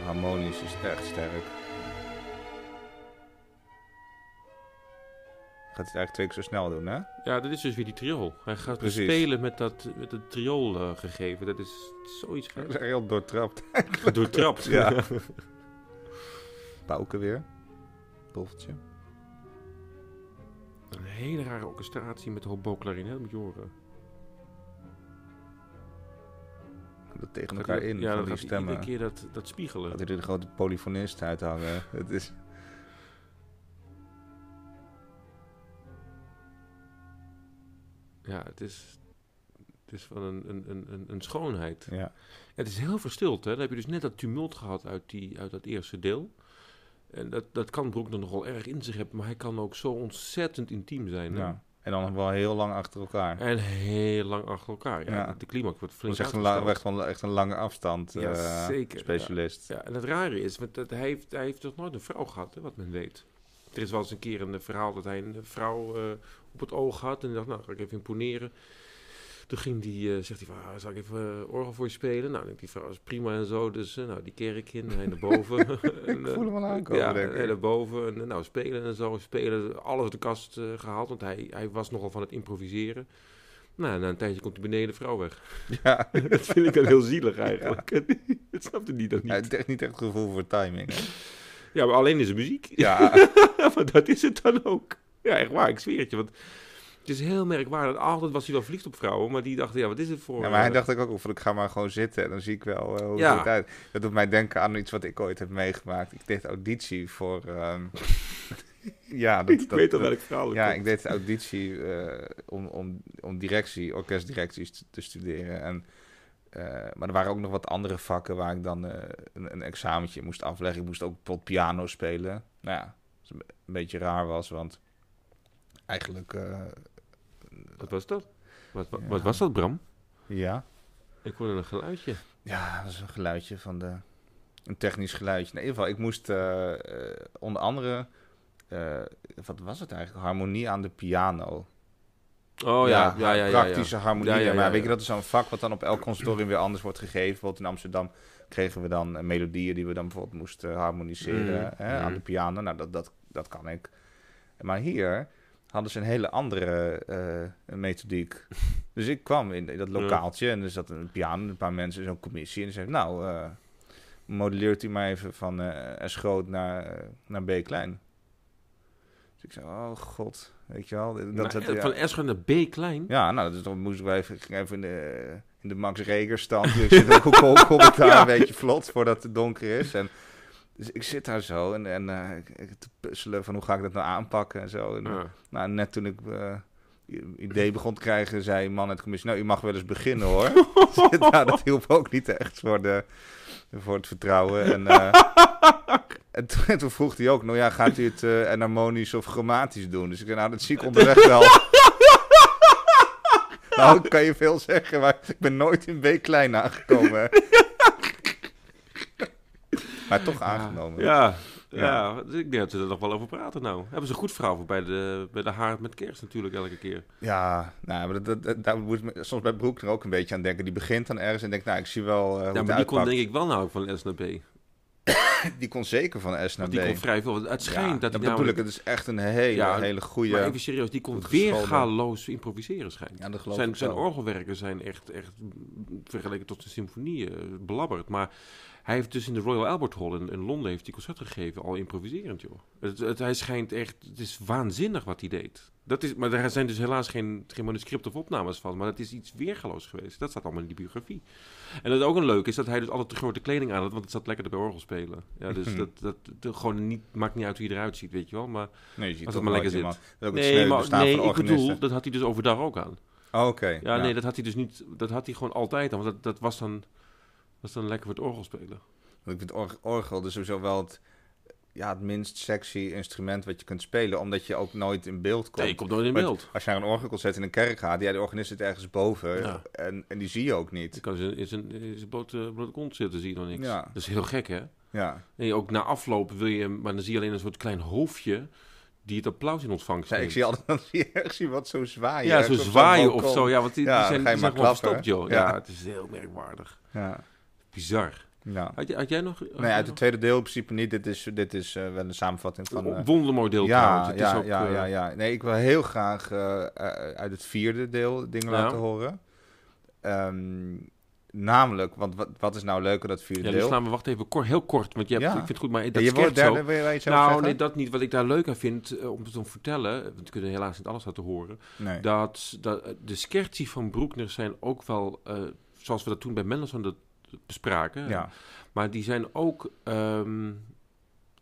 Harmonisch is echt sterk. Gaat hij het eigenlijk twee keer zo snel doen, hè? Ja, dit is dus weer die triool. Hij gaat dus Precies. spelen met dat met het triool eh, gegeven. Dat is zoiets Hij geks. is echt heel doortrapt. [laughs] Doortrapt. Ja. [laughs] Pauken weer. Pulvertje. Een hele rare orchestratie met hobo-klarinet, moet je horen. Dat tegen elkaar in, ja, van dan die gaat stemmen. iedere keer dat, dat spiegelen. Dat hij er de grote polyfonist uithangen. [laughs] Het is... Ja, het is, het is van een, een, een, een- een schoonheid. Ja. Het is heel verstild, hè. Dan heb je dus net dat tumult gehad uit, die, uit dat eerste deel. En dat, dat kan Broek nog wel erg in zich hebben, maar hij kan ook zo ontzettend intiem zijn. ja. En dan nog wel heel lang achter elkaar. En heel lang achter elkaar. Ja, Ja. De climax wordt Dat flink is echt een, echt een lange afstand Ja, eh, zeker, specialist. Ja, en het rare is, want dat, hij, heeft, hij heeft toch nooit een vrouw gehad, hè, wat men weet. Er is wel eens een keer een verhaal dat hij een vrouw eh, op het oog had. En dacht, nou, ga ik even imponeren. Toen ging die, eh, zegt hij van, ah, zal ik even eh, orgel voor je spelen? Nou, die vrouw, is prima en zo. Dus, eh, nou, die kerk in, hij [laughs] [laughs] naar boven. en, eh, voel hem al aankomen, Ja, ik. naar boven. En, nou, spelen en zo. Spelen, alles uit de kast eh, gehaald. Want hij, hij was nogal van het improviseren. Nou, na een tijdje komt die beneden vrouw weg. [laughs] Ja. dat vind ik dan heel zielig eigenlijk. dat snapte die dan niet. Hij heeft echt niet echt gevoel voor timing. hè? Ja, maar alleen is de muziek. Ja, maar dat is het dan ook. Ja, echt waar, ik zweer het je. Want het is heel merkwaardig. Altijd was hij wel verliefd op vrouwen, maar die dachten, ja, wat is het voor... ja, maar hij eh, dacht ik ook, van ik ga maar gewoon zitten en dan zie ik wel eh, hoe Ja. het uit. Dat doet mij denken aan iets wat ik ooit heb meegemaakt. Ik deed auditie voor... ehm, [laughs] ja, dat, [laughs] ik dat, weet al welk verhaal het Ja, komt. ik deed auditie eh, om, om, om directie, orkestdirecties te, te studeren. En, maar er waren ook nog wat andere vakken waar ik dan een, een examentje moest afleggen. Ik moest ook bijvoorbeeld piano spelen. Nou ja, wat een, be- een beetje raar was, want eigenlijk... Wat was dat? Wat, wat, Ja. wat was dat, Bram? ja, Ik hoorde een geluidje. ja, dat is een geluidje van de... Een technisch geluidje. In ieder geval, ik moest eh, eh, onder andere... eh, wat was het eigenlijk? Harmonie aan de piano. Oh ja, ja, ja, ja. praktische harmonie. Ja, ja, ja, maar weet je, dat is zo'n vak wat dan op elk conservatorium weer anders wordt gegeven. Bijvoorbeeld in Amsterdam kregen we dan melodieën die we dan bijvoorbeeld moesten harmoniseren Mm, hè, aan mm. de piano. Nou, dat, dat, dat kan ik. Maar hier hadden ze een hele andere eh, methodiek. [laughs] dus ik kwam in dat lokaaltje en er zat een piano, een paar mensen zo'n commissie. En ze zeiden, nou, eh modelleert u maar even van eh S groot naar, naar B klein. Dus ik zei, oh god, weet je wel. Dat, Maar, dat, ja. Van S naar B klein. Ja, nou, dus dan moesten we even, ik ging even in de, in de Max Reger stand. Dus [laughs] ik zit ook, hoe kom ik daar Ja. een beetje vlot voordat het donker is. En, dus ik zit daar zo en, en eh, ik- ik te puzzelen van hoe ga ik dat nou aanpakken en zo. En, Ja. Nou, net toen ik i- idee begon te krijgen, zei een man uit de commissie, nou, u mag wel eens beginnen hoor. [laughs] [laughs] nou, dat hielp ook niet echt voor, de, voor het vertrouwen. En, eh, [laughs] en toen, en toen vroeg hij ook, nou ja, gaat u het eh enharmonisch of chromatisch doen? Dus ik zei, nou, dat zie ik onderweg wel. nou, ik kan je veel zeggen, maar ik ben nooit in B klein aangekomen. Maar toch aangenomen. Ja, ja. Ja. dus ik denk dat ze er nog wel over praten nou. Hebben ze een goed verhaal voor bij de, bij de haard met kerst natuurlijk elke keer. Ja, nou, maar dat, dat, dat- daar moet ik me soms bij Broek er ook een beetje aan denken. Die begint dan ergens en denkt, nou, ik zie wel hoe Ja, het maar die kon denk ik wel nou ook van S naar B. [coughs] Die kon zeker van S naar Want die B. kon vrij veel. Het schijnt ja, dat hij bedoel namelijk... ik. Het is echt een hele, Ja, hele goede... Maar even serieus, die kon weergaloos improviseren schijnt. Ja, dat geloof zijn, ik zijn wel. orgelwerken zijn echt, echt vergeleken tot de symfonie eh, belabberd. Maar hij heeft dus in de Royal Albert Hall in, in Londen heeft hij concerten gegeven, al improviserend joh. Het, het, hij schijnt echt, het is waanzinnig wat hij deed. Dat is, maar daar zijn dus helaas geen, geen manuscript of opnames van, maar het is iets weergaloos geweest. Dat staat allemaal in die biografie. En dat ook een leuk is dat hij dus altijd de grote kleding aan had, want het zat lekker bij orgel spelen. Ja, dus Mhm. dat, dat, dat gewoon niet, maakt niet uit hoe je eruit ziet, weet je wel. Maar Nee, je ziet als het maar lekker zit. iemand. Dat Nee, maar nee, ik bedoel, dat had hij dus overdag ook aan. Oh, Oké. Ja, nee, dat had hij dus niet. Dat had hij gewoon altijd aan. Want dat, dat was dan. Was dan lekker voor het orgel spelen. Want ik vind org- orgel dus sowieso wel het, ja, het minst sexy instrument wat je kunt spelen. Omdat je ook nooit in beeld komt. Nee, ik kom nooit in beeld. Als je naar een orgelconcert in een kerk gaat, ja, de organist zit ergens boven. Ja. En, en die zie je ook Ik niet. kan in zijn, in zijn blote, blote kont zitten, zie je nog niks. Ja. Dat is heel gek, hè? Ja. En je ook na afloop wil je, maar dan zie je alleen een soort klein hoofdje die het applaus in ontvangst Ja, ik neemt. zie altijd [laughs] dan zie je ergens iemand zo zwaaien. ja, zo zwaaien of zo. Ja, want die, Ja, die zijn, dan je die zijn gewoon verstopt, joh. Ja. Ja. het is heel merkwaardig. Ja. Bizar. ja. Had, jij nog... had Nee, jij uit het tweede deel in principe niet. Dit is, dit is eh, wel een samenvatting van... Een wondermooi deel ja, trouwens. Het ja, is ook, ja, eh, ja, ja. Nee, ik wil heel graag uit het vierde deel dingen laten horen. Ehm, Namelijk, want wat, wat is nou leuker dat vierde Ja, dus deel? we wacht even kort, heel kort, want je hebt, ik vind het goed, maar dat je wordt derde, wil je iets Nou, zeggen? nee, dat niet. Wat ik daar leuk aan vind, om het te vertellen, want we kunnen helaas niet alles laten horen, Nee. dat, dat de scherzi van Broekner zijn ook wel, zoals we dat toen bij Mendelssohn dat bespraken, ja. maar die zijn ook, ehm,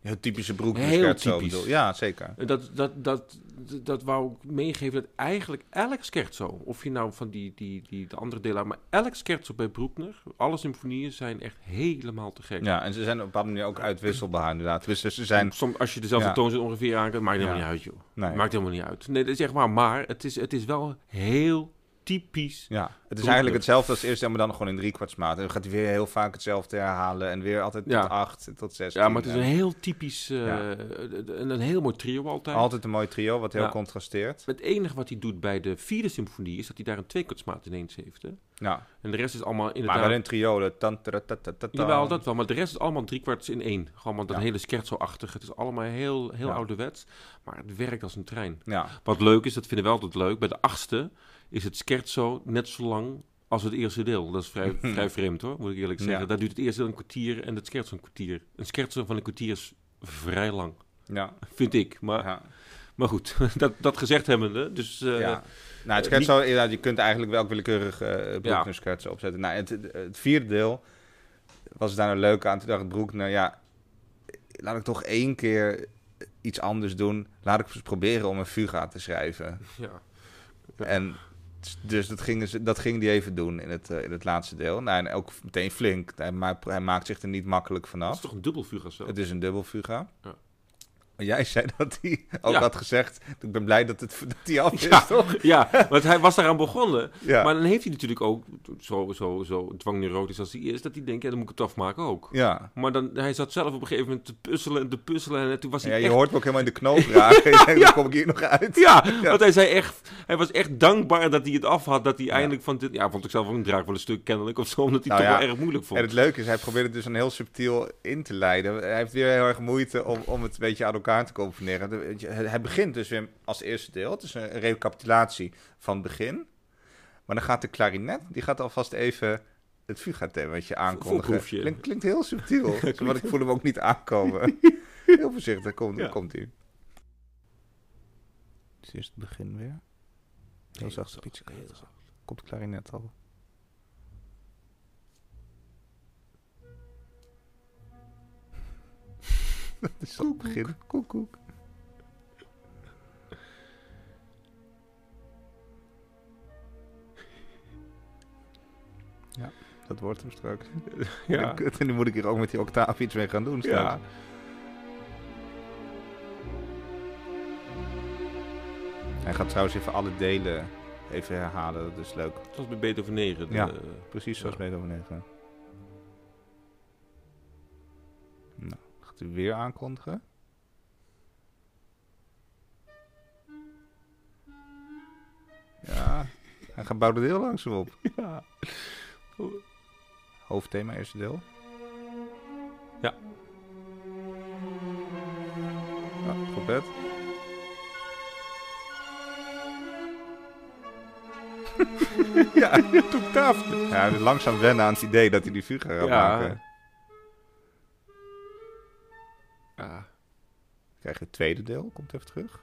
Heel typische broek. Heel typisch. Ja, zeker. dat, dat, dat, dat wou ik meegeven, dat eigenlijk elk scherzo, of je nou van die, die, die de andere delen, maar elk scherzo bij Broekner, alle symfonieën zijn echt helemaal te gek. Ja, en ze zijn op een bepaalde manier ook uitwisselbaar inderdaad. Dus ze zijn... Soms, als je dezelfde Ja. toon zit ongeveer aan, maakt helemaal Ja. niet uit, joh. Nee. Maakt helemaal niet uit. Nee, dat is echt waar. Maar het is, het is wel heel typisch. Ja, het is eigenlijk hetzelfde als eerst, maar dan gewoon in driekwartsmaat. En dan gaat hij weer heel vaak hetzelfde herhalen en weer altijd Ja. tot acht, tot zes. Ja, maar het is een heel typisch... Ja. een, een heel mooi trio altijd. Altijd een mooi trio, wat heel Ja. contrasteert. Het enige wat hij doet bij de vierde symfonie is dat hij daar een tweekwartsmaat ineens heeft. Hè? Ja, En de rest is allemaal maar inderdaad... wel een trio. De tan, tara, ta, ta, ta, ta. Jawel, dat wel. Maar de rest is allemaal driekwarts in één. Gewoon maar dat hele scherzo-achtig. Het is allemaal heel, heel ouderwets. Maar het werkt als een trein. Ja, Wat leuk is, dat vinden we altijd leuk. Bij de achtste is het scherzo net zo lang als het eerste deel. Dat is vrij, [laughs] vrij vreemd hoor, moet ik eerlijk zeggen. Ja. Daar duurt het eerste deel een kwartier en het scherzo een kwartier. Een scherzo van een kwartier is vrij lang, ja, vind ik. Maar, ja. maar goed, [laughs] dat, dat gezegd hebbende. Dus eh, ja. Nou, het eh, scherzo, ja, je kunt eigenlijk wel willekeurig uh, scherzo opzetten. Nou, het, het vierde deel was daar een leuke aan. Toen dacht Broekner, ja, laat ik toch één keer iets anders doen. Laat ik eens proberen om een fuga te schrijven. ja. En dus dat ging, ze- dat ging die even doen in het, eh, in het laatste deel. Nou, en ook meteen flink. Hij, ma- hij maakt zich er niet makkelijk vanaf. is toch een dubbel fuga zo? Het is een dubbel fuga. Ja. Maar Jij zei [laughs] dat hij ook Ja. had gezegd. Ik ben blij dat het dat hij af is, Ja. toch? Ja, want hij was daaraan begonnen. Ja. Maar dan heeft hij natuurlijk ook, zo, zo, zo dwangneurotisch als hij is, dat hij denkt, ja, dan moet ik het afmaken ook. ja. Maar dan, hij zat zelf op een gegeven moment te puzzelen en te puzzelen. En toen was hij Ja, je echt hoort me ook helemaal in de knoop [laughs] raken. Denkt, dan kom ik hier nog uit. Ja, want hij zei echt, hij was echt dankbaar dat hij het af had. Dat hij Ja. eindelijk van dit, ja, vond ik zelf ook een draak wel een stuk kennelijk of zo, omdat hij Nou het toch ja, wel erg moeilijk vond. En het leuke is, hij probeert het dus een heel subtiel in te leiden. Hij heeft weer heel erg moeite om, om het een beetje aan elkaar te. De- weet je, Hij begint dus weer als eerste deel. Het is een recapitulatie van het begin. Maar dan gaat de klarinet, die gaat alvast even het fuga-themaatje aankondigen. Klinkt, klinkt heel subtiel. [laughs] Want ik voel hem ook niet aankomen. [laughs] Heel voorzichtig, komt Ja. komt hij. Dus eerst het begin weer. Heel zacht heel zacht. Komt de klarinet al. Dat is al het begin. Koek, koek. Ja, dat wordt hem straks. [laughs] Ja. En [laughs] nu moet ik hier ook met die octaaf iets mee gaan doen. Ja. Ja. Hij gaat trouwens even alle delen even herhalen. Dat is leuk. Het was bij Beethoven 9. de- Ja. Precies zoals Ja. Beethoven 9. Weer aankondigen? Ja, hij gaat bouwen heel langzaam op. [laughs] ja. Hoofdthema, eerste deel. Ja. Ja, trompet. [laughs] ja, toen taf. Ja, langzaam wennen aan het idee dat hij die fuga gaat Ja. maken. Krijg je het tweede deel, komt even terug.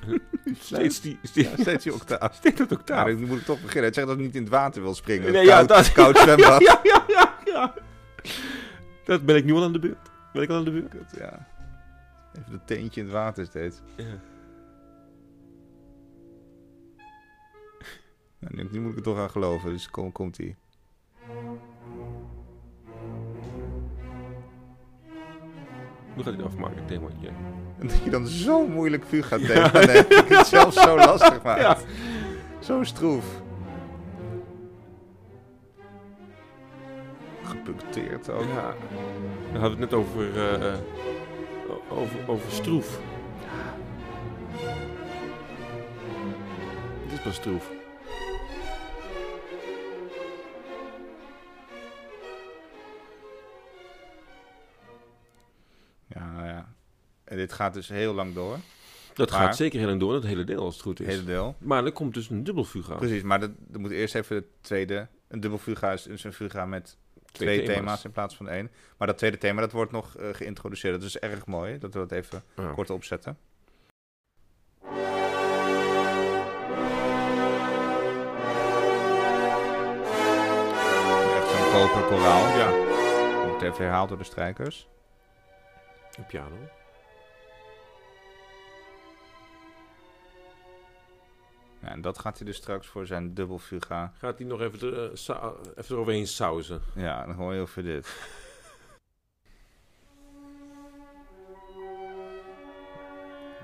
[laughs] Steeds die, Ja, steeds, steeds die [laughs] octaaf. steeds dat Ja, octaaf. dan moet ik toch beginnen. Hij zegt dat hij niet in het water wil springen. Nee, ja, koud, dat- koud [laughs] zwembad. Ja, ja, ja, ja. Dat ben ik nu al aan de beurt. Ben ik al aan de beurt? Ja. Even dat teentje in het water steeds. Ja. Nou, nu, nu moet ik er toch aan geloven, dus kom, komt hij. Nu gaat hij het afmaken, het themaatje. En dat je dan zo moeilijk vuur gaat nemen. Nee, dat ik het zelf zo lastig maakt. Ja. Zo stroef. Gepuncteerd ook. Ja. Dan hadden we het net over, eh, eh, over, over stroef. Dit is pas stroef. En dit gaat dus heel lang door. Dat Maar- gaat zeker heel lang door, het hele deel als het goed Het is. hele deel. Maar er komt dus een dubbelfuga. Precies, maar dat, er moet eerst even de tweede... Een dubbel fuga is dus een fuga met twee, thema's. in plaats van één. Maar dat tweede thema, dat wordt nog eh, geïntroduceerd. Dat is erg mooi, dat we dat even Ja. kort opzetten. Echt zo'n koper koraal. Ja. Wordt even herhaald door de strijkers. Een piano. Ja, en dat gaat hij dus straks voor zijn dubbel fuga. Gaat hij nog even, er, eh, sa- even eroverheen sausen. Ja, dan hoor je over dit. [laughs]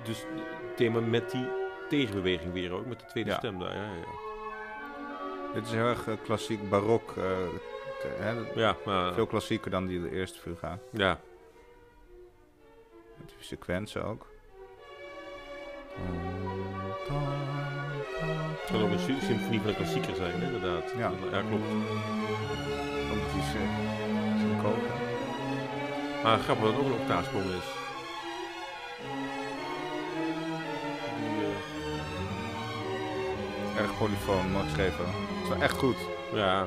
Dus het thema met die tegenbeweging weer ook, met de tweede Ja. stem daar. Ja, ja, ja. Dit is heel erg eh, klassiek barok. eh, te- hè, ja maar... veel klassieker dan die de eerste fuga. Ja, Met die sequentie ook. Het kan ook een sy- symfonie van een klassieker zijn, hè, inderdaad. Ja. ja klopt. Die se- zo'n koper. Maar grappig dat het ook een octaafsprong is. Die, eh, Erg polyfoon, mooi geschreven. Het is wel echt goed. ja,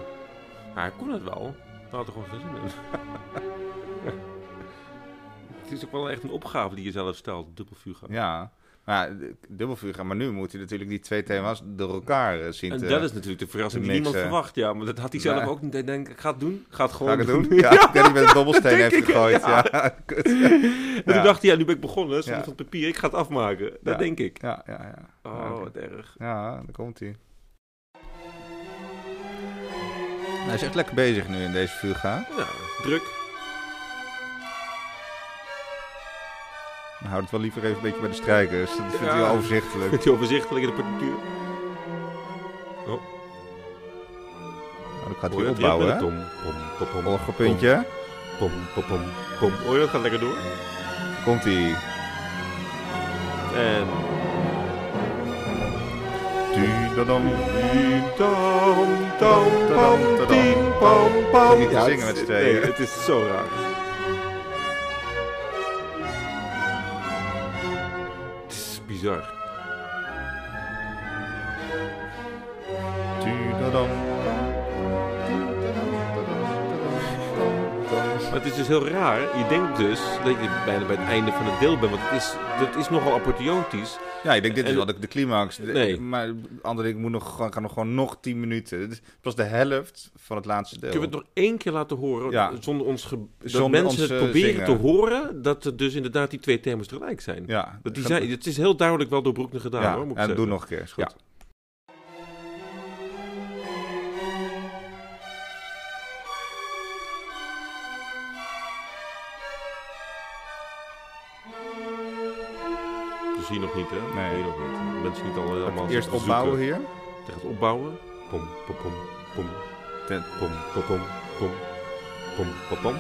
hij kon het wel. Hij had er gewoon zin in. [laughs] het is ook wel echt een opgave die je zelf stelt, dubbelfuga. Ja. Maar ja, de- dubbel fuga. Maar nu moet hij natuurlijk die twee thema's door elkaar eh, zien En te... dat is natuurlijk de verrassing die niemand verwacht. Ja, maar dat had hij zelf ook niet. Hij denkt, ik ga het doen. Ik ga het Ga gewoon ik het doen. doen? Ja, [laughs] ik denk met een dobbelsteen [laughs] denk heeft ik, gegooid. ja. [laughs] En toen dacht hij, ja, nu ben ik begonnen. Het op papier. Ik ga het afmaken. Dat denk ik. ja, ja. ja. Oh, wat erg. Ja, daar komt hij. Hij is echt lekker bezig nu in deze fuga. Ja, druk. Dan houdt het wel liever even een beetje bij de strijkers. Dat vindt hij wel overzichtelijk. Met die overzichtelijk in de partituur. Nou, dan gaat hij opbouwen, hè? ritme? Pom, pom, pom, pom, Orgelpuntje. Pom, pom, pom, pom. Hoor je dat? Gaat lekker door. Komt hij. En... Niet zingen met z'n tweeën. Nee, het is zo raar. Bizar. Dus heel raar. Je denkt dus dat je bijna bij het einde van het deel bent. Want het is, dat is nogal apotheotisch. Ja, ik denk dit is En- wel de, de climax. Nee. Maar andere ik moet nog gewoon, gaan nog gewoon nog 10 minuten. Het is pas de helft van het laatste deel. Kunnen we het nog één keer laten horen? Ja. Zonder ons ge- dat Zonder mensen ons, het eh, proberen zingen. te horen. Dat er dus inderdaad die twee thema's tegelijk zijn. Ja, Dat die zijn het is heel duidelijk wel door Broekner gedaan ja, hoor. Moet ik en zeggen. doe nog een keer. Is goed. Ja. Hier nog niet, hè? Nee. Nog niet. Mensen niet al allemaal Eerst opbouwen hier. Het gaat opbouwen. Pom, pom, pom, pom. Ten- Pom, pom, pom, pom. Pom, pom, pom.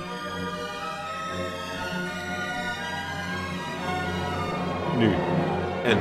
Nu. En.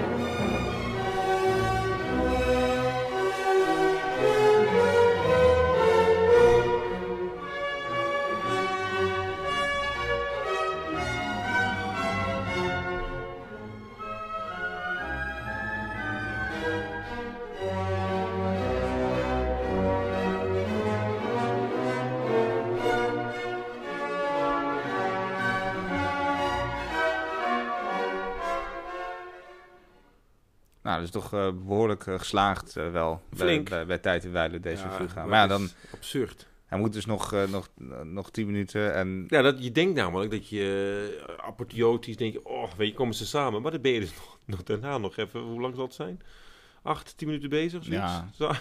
Nou, dat is toch eh, behoorlijk eh, geslaagd eh, wel. Bij, Flink. bij, bij Tijd en Weilen, deze Ja, fuga. Maar ja, is dan, Absurd. hij moet dus nog, nog, nog 10 minuten en... Ja, dat, je denkt namelijk dat je uh, apotheotisch denk je, oh, weet je, komen ze samen. Maar dan ben je dus [laughs] nog, nog daarna nog even, hoe lang zal het zijn? Acht, tien minuten bezig of zoiets? Ja.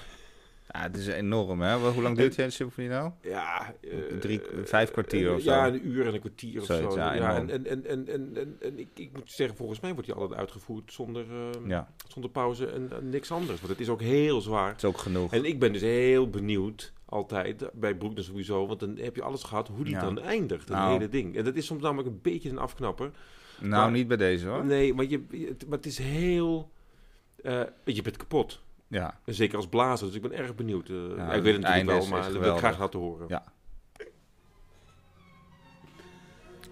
Ja, het is enorm, hè? Hoe lang duurt jij de symfonie nou? Ja, eh, Drie- eh, vijf kwartier eh, of zo. Ja, een uur en een kwartier of Zoiets, zo. ja, en, en, en, en, en, en ik, ik moet zeggen, volgens mij wordt die altijd uitgevoerd zonder, eh, Ja, zonder pauze en, en niks anders. Want het is ook heel zwaar. het is ook genoeg. En ik ben dus heel benieuwd, altijd, bij Broekner sowieso, want dan heb je alles gehad, hoe die Ja. dan eindigt, dat Nou. hele ding. En dat is soms namelijk een beetje een afknapper. Nou, maar- niet bij deze, hoor. Nee, maar, je, maar het is heel... eh, je bent kapot. Ja, En zeker als blazer, dus ik ben erg benieuwd. eh. ja, ik weet het natuurlijk wel, maar dat wil ik graag laten horen. Ja.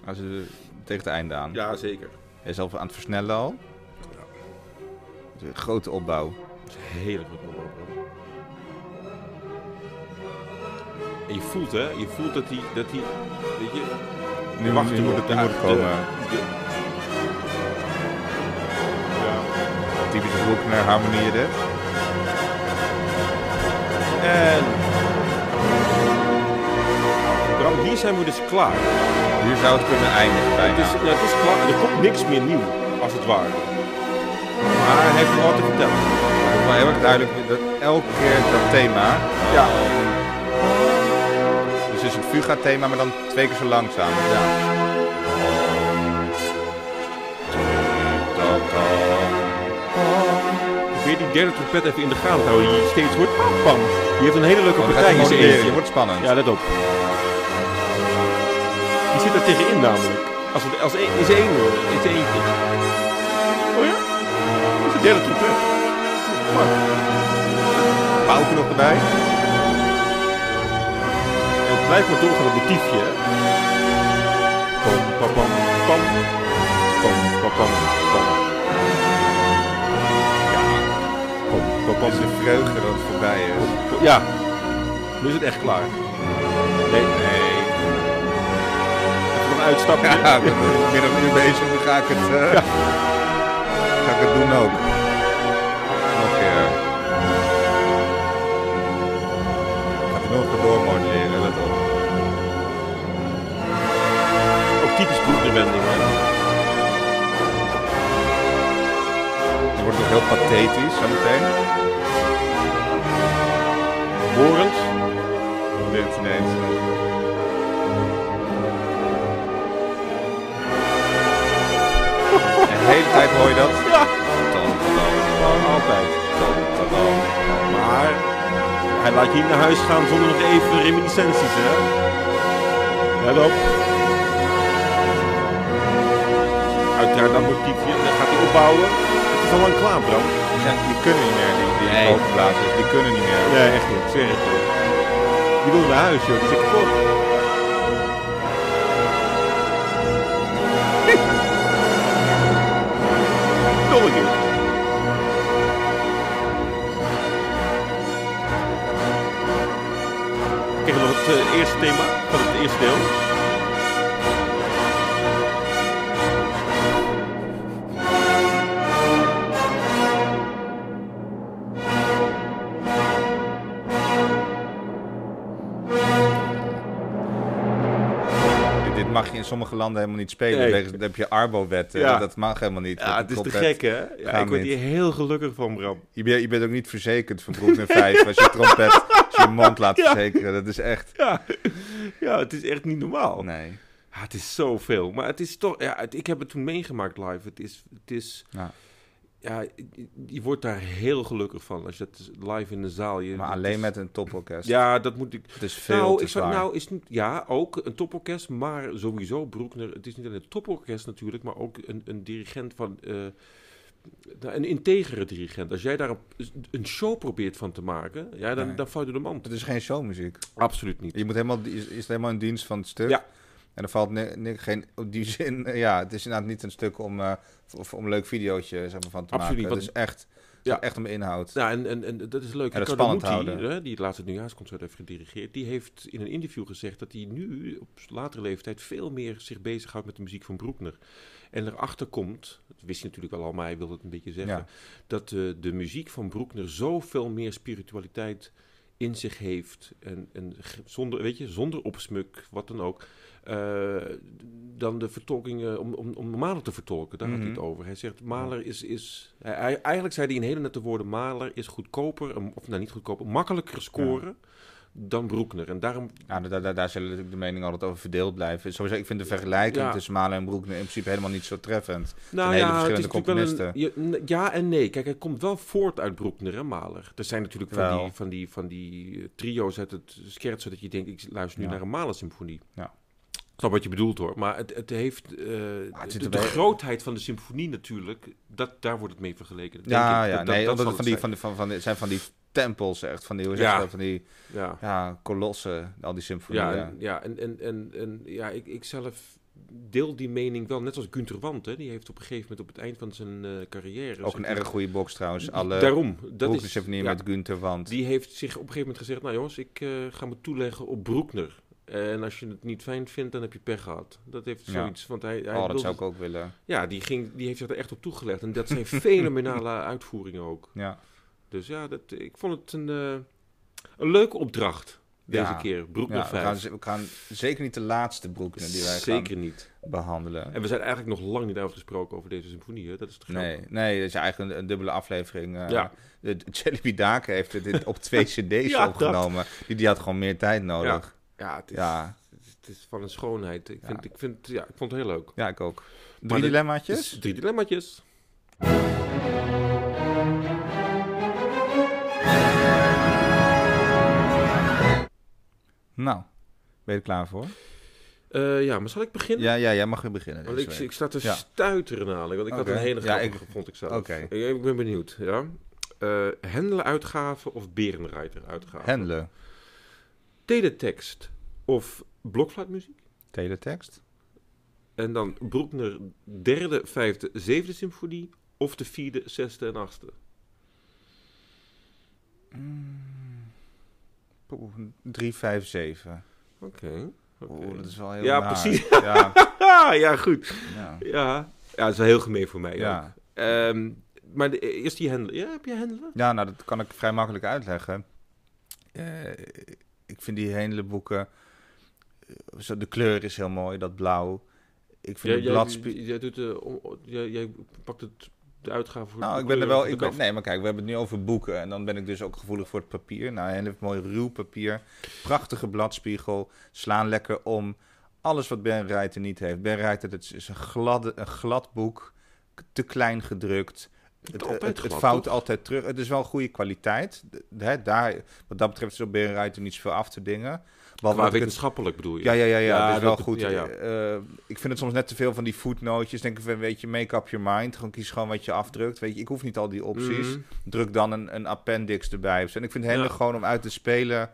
als we tegen het einde aan. Ja, zeker. Hij is al aan het versnellen al. Een grote opbouw. Dat is een hele grote opbouw. En je voelt, hè? Je voelt dat hij, dat hij, weet je... Nu, wacht, nu er moet het, het komen. de- de- ja. Typische Broekner harmonieën dit. En... Bram, hier zijn we dus klaar. Hier zou het kunnen eindigen bijna. Het is, het is klaar. Er komt niks meer nieuw, als het ware. Maar hij heeft wat te vertellen. Het is wel heel erg duidelijk dat elke keer dat thema. Ja. Dus het is het fuga-thema, maar dan twee keer zo langzaam. Ja. Die derde trompet even in de gaten te houden. Die steeds wordt pam pam. Die heeft een hele leuke Oh, partij in zijn eentje. wordt spannend. Ja, let op. Die zit er tegenin namelijk. Als het, als een, in zijn ene, in zijn eentje. Oh ja? Dat is de derde trompet. Maar, Pauken nog erbij. en het blijft maar doorgaan het motiefje. Pam, pam, pam, pam. Pam, pam, pam, pam. Het is de vreugde dat het voorbij is. Ja, nu is het echt klaar. Nee, Nee. even nog een uitstapje. Ja, ik ben meer dan een uur bezig, nu ga ik het, eh, ga ik het doen ook. Nog een keer. Gaat hij nog even doormodelleren, let op. Ook typisch bloedbewending. hè. Die wordt nog heel pathetisch zometeen. Horend. Dit ineens. En de hele tijd hoor je dat. Ja. Gewoon altijd. Maar hij laat je niet naar huis gaan zonder nog even reminiscenties, hè? Let op. Uiteraard dat motiefje. Dan gaat hij opbouwen. Het is al lang klaar, Bram. Ja, die kunnen niet meer, Nee. hoogblazers, die kunnen niet meer. Nee, echt niet. Je. Die wil naar huis, joh. Die zit kapot. Nog een keer. Nog het eh, eerste thema van het eerste deel. Dit, mag je in sommige landen helemaal niet spelen. Nee. Dan heb je Arbo-wetten. Ja. Dat mag helemaal niet. Ja, het is te gek, hè? Ja, ik word hier heel gelukkig van, Bram. Je bent, je bent ook niet verzekerd van Broekner 5 als je trompet als je mond laat [laughs] verzekeren. Dat is echt... Ja. ja, het is echt niet normaal. Nee. Ja, het is zoveel. Maar het is toch... Ja, het- ik heb het toen meegemaakt live. Het is... Het is Ja. Ja, je- wordt daar heel gelukkig van als je dat live in de zaal... Je, Maar alleen is- met een toporkest. Ja, dat moet ik... Het is veel nou, te ik zou, zwaar. nou, is niet, ja, ook een toporkest, maar sowieso Broekner. Het is niet alleen een toporkest natuurlijk, maar ook een, een dirigent van. eh, nou, een integere dirigent. Als jij daar een, show probeert van te maken, ja, dan, Nee. dan val je door de mand. Het is geen showmuziek. Absoluut niet. Je moet helemaal, is, is het helemaal in dienst van het stuk. Ja. En er valt ni- ni- geen, op die [laughs] zin, eh, ja, het is inderdaad niet een stuk om, eh, of, om een leuk videootje zeg maar, van te Absoluut maken. Het is echt, Ja. echt om inhoud. Nou, en, en, en dat is leuk. En dat spannend houden. hè, die het laatste nieuwjaarsconcert heeft gedirigeerd, die heeft in een interview gezegd dat hij nu op latere leeftijd veel meer zich bezighoudt met de muziek van Broekner. En erachter komt, dat wist hij natuurlijk wel al, maar hij wilde het een beetje zeggen, Ja. dat eh, de muziek van Broekner zoveel meer spiritualiteit in zich heeft. En, en zonder, weet je, zonder opsmuk, wat dan ook. eh, dan de vertolkingen om, om, om Mahler te vertolken. Daar had hij Mhm. het over. Hij zegt, Mahler is... is hij, eigenlijk zei hij in hele nette woorden... Mahler is goedkoper, of nou niet goedkoper... makkelijker scoren dan Broekner. En daarom... Ja, daar, daar, daar zullen natuurlijk de meningen altijd over verdeeld blijven. Sowieso, ik vind de vergelijking Ja. tussen Malen en Broekner in principe helemaal niet zo treffend. Nou hele ja, verschillende een, componisten. ja, en nee. Kijk, hij komt wel voort uit Broekner en Mahler. Er zijn natuurlijk van Wel. die, van, die, van die eh, trio's uit het schertsen... dat je denkt, ik luister nu Ja. naar een Mahler-symfonie. Ja. Snap wat je bedoelt hoor. Maar het, het heeft... het zit de, grootheid van de symfonie natuurlijk... Dat, daar wordt het mee vergeleken. Denk Ja, ik. ja, Dat- nee, dat van die, van, die- van, van, die- zijn van die tempels echt, van die, hoe Ja. van die. Ja. ja, kolossen, al die symfonieën. Ja, en, ja, en, en, en, en ja, ik, ik zelf deel die mening wel, net als Günter Want, hè, die heeft op een gegeven moment op het eind van zijn eh, carrière... Ook een erg goede box trouwens. Alle Daarom, dat is... Ja, met Gunther Want. Die heeft zich op een gegeven moment gezegd, nou jongens, ik eh, ga me toeleggen op Broekner. En als je het niet fijn vindt, dan heb je pech gehad. Dat heeft Ja. zoiets, want hij... hij oh, dat zou ik ook willen. Ja, die, ging, die heeft zich er echt op toegelegd. En dat zijn [laughs] fenomenale uitvoeringen ook. Ja. Dus ja, dat, ik vond het een, eh, een leuke opdracht deze Ja. keer. Broekner Ja, we, 5. gaan, we gaan zeker niet de laatste Broekner die wij Zeker niet. behandelen. En we zijn eigenlijk nog lang niet uitgesproken over deze symfonie. Hè? Dat is grappig. Nee, nee, dat is eigenlijk een, een dubbele aflevering. eh Ja. Jelly Dake heeft het in- op twee [laughs] cd's Ja, opgenomen. Die, die had gewoon meer tijd nodig. Ja, het is, Ja, het is, van een schoonheid. Ik, vind, Ja. ik, vind, ja, ik vond het heel leuk. ja, ik ook. Drie dilemmaatjes? Drie dilemmaatjes. Nou, ben je er klaar voor? Eh, ja, maar zal ik beginnen? Ja, ja jij mag weer beginnen. Want ik, ik sta te Ja. stuiteren namelijk. Want ik had een hele Ja, grappige, ik- vond ik zelf. Oké. Ik, ik ben benieuwd. Ja? Eh Hendelen uitgave of Berenreiter uitgave? Handelen. Teletext of blokfluitmuziek? Teletext. En dan Broekner derde, vijfde, zevende symfonie of de vierde, zesde en achtste? Oeh, 3, 5, 7. Oké. oké. Oeh, dat is wel heel Ja, naar. precies. [laughs] Ja, [laughs] ja, goed. ja. Ja. ja, dat is wel heel gemeen voor mij. Ja. ook. Ehm, maar de, eerst die handelen. Ja, heb je handelen? ja, nou, dat kan ik vrij makkelijk uitleggen. Eh, ik vind die hele boeken... eh, zo, de kleur is heel mooi, dat blauw. Ik vind de jij, bladspie... jij, doet, om- jij, jij pakt het, de uitgave voor Nou, de ik ben er wel. Ik de ben, nee, maar kijk, we hebben het nu over boeken. En dan ben ik dus ook gevoelig voor het papier. Nou, heel mooi ruw papier. Prachtige bladspiegel. Slaan lekker om. Alles wat Ben Reiter niet heeft. Ben Reiter, het is een, gladde, een glad boek. Te klein gedrukt. Het, vouwt toch? altijd terug. Het is wel goede kwaliteit. Hè, daar, wat dat betreft is op Reiter niet zoveel af te dingen. Qua het- wetenschappelijk bedoel je? ja, ja, ja, ja. Ja, dat is wel goed. ja, ja. Eh, ik vind het soms net te veel van die voetnootjes. Denk ik, weet je, make up your mind. Gewoon kies gewoon wat je afdrukt. Weet je, ik hoef niet al die opties. Mhm. Druk dan een, een appendix erbij. En ik vind Ja. gewoon om uit te spelen.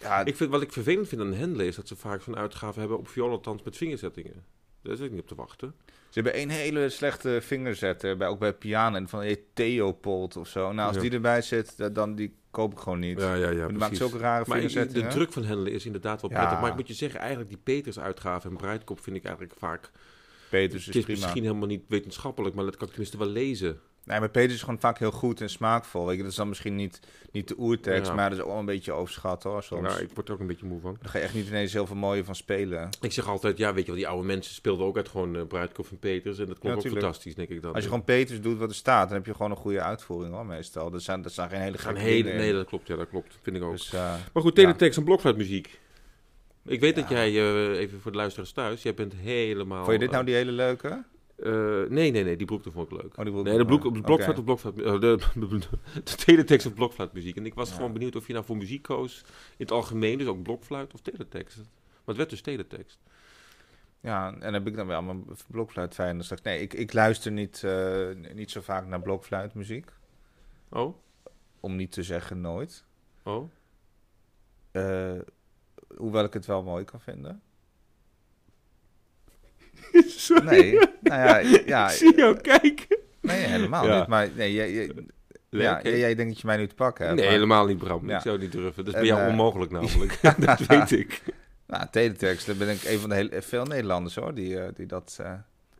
Ja, Ik vind, wat ik vervelend vind aan handelen is dat ze vaak zo'n uitgave hebben op violatans met vingerzettingen. Daar zit ik niet op te wachten. ze hebben één hele slechte vingerzetter. Bij, ook bij piano. En van hey, Theopold of zo. Nou, als Ja. die erbij zit, da- dan die koop ik gewoon niet. ja, ja, die maakt zulke rare Maar de druk van handelen is inderdaad wel Ja. prettig. Maar ik moet je zeggen, eigenlijk die Peters uitgave en Bruidkop vind ik eigenlijk vaak... Peters Het is is prima. misschien helemaal niet wetenschappelijk, maar dat kan ik tenminste wel lezen. Nee, maar Peters is gewoon vaak heel goed en smaakvol. Weet je, dat is dan misschien niet, niet de oertekst, Ja. maar dat is ook een beetje overschat hoor. Soms. Ja, ik word er ook een beetje moe van. Daar ga je echt niet ineens heel veel mooie van spelen. Ik zeg altijd, ja, weet je wel, die oude mensen speelden ook uit gewoon uh, Bruidkop en Peters. En dat Ja, ook fantastisch, denk ik dan. Als je gewoon Peters doet wat er staat, dan heb je gewoon een goede uitvoering hoor, meestal. Dat zijn, dat zijn geen hele gekke hele, nee, dat klopt, ja, dat klopt. Vind ik ook. Dus, eh, Maar goed, teletext en blokfluitmuziek. Ik weet dat Ja. jij, eh, even voor de luisteraars thuis, jij bent helemaal... vond je dit nou die hele leuke? Eh, nee, nee, nee, die broek vond ik leuk. Oh, broek- Nee, de, bloek, de Oké. blokfluit of blokfluit... eh, de, [laughs] de teletext of blokfluitmuziek. En ik was Ja. gewoon benieuwd of je nou voor muziek koos in het algemeen, dus ook blokfluit of teletext. Maar het werd dus teletext. Ja, en heb ik dan wel mijn blokfluit fijn. Dan straks. Nee, ik, ik luister niet, eh, niet zo vaak naar blokfluitmuziek. Oh, Om niet te zeggen nooit. oh. Hoewel ik het wel mooi kan vinden. [laughs] Sorry. Nee, nou ja, ja [laughs] Ik zie jou kijken. nee, helemaal Ja. niet. Maar nee, jij, jij, ja, jij, jij denkt dat je mij nu te pakken hebt. Nee, maar- helemaal niet, Bram. Ja. Ik zou niet durven. Dat is En, bij jou eh, onmogelijk [laughs] namelijk. dat weet ik. Nou, teletext, daar ben ik een van de hele, veel Nederlanders hoor, die, eh, die dat... eh,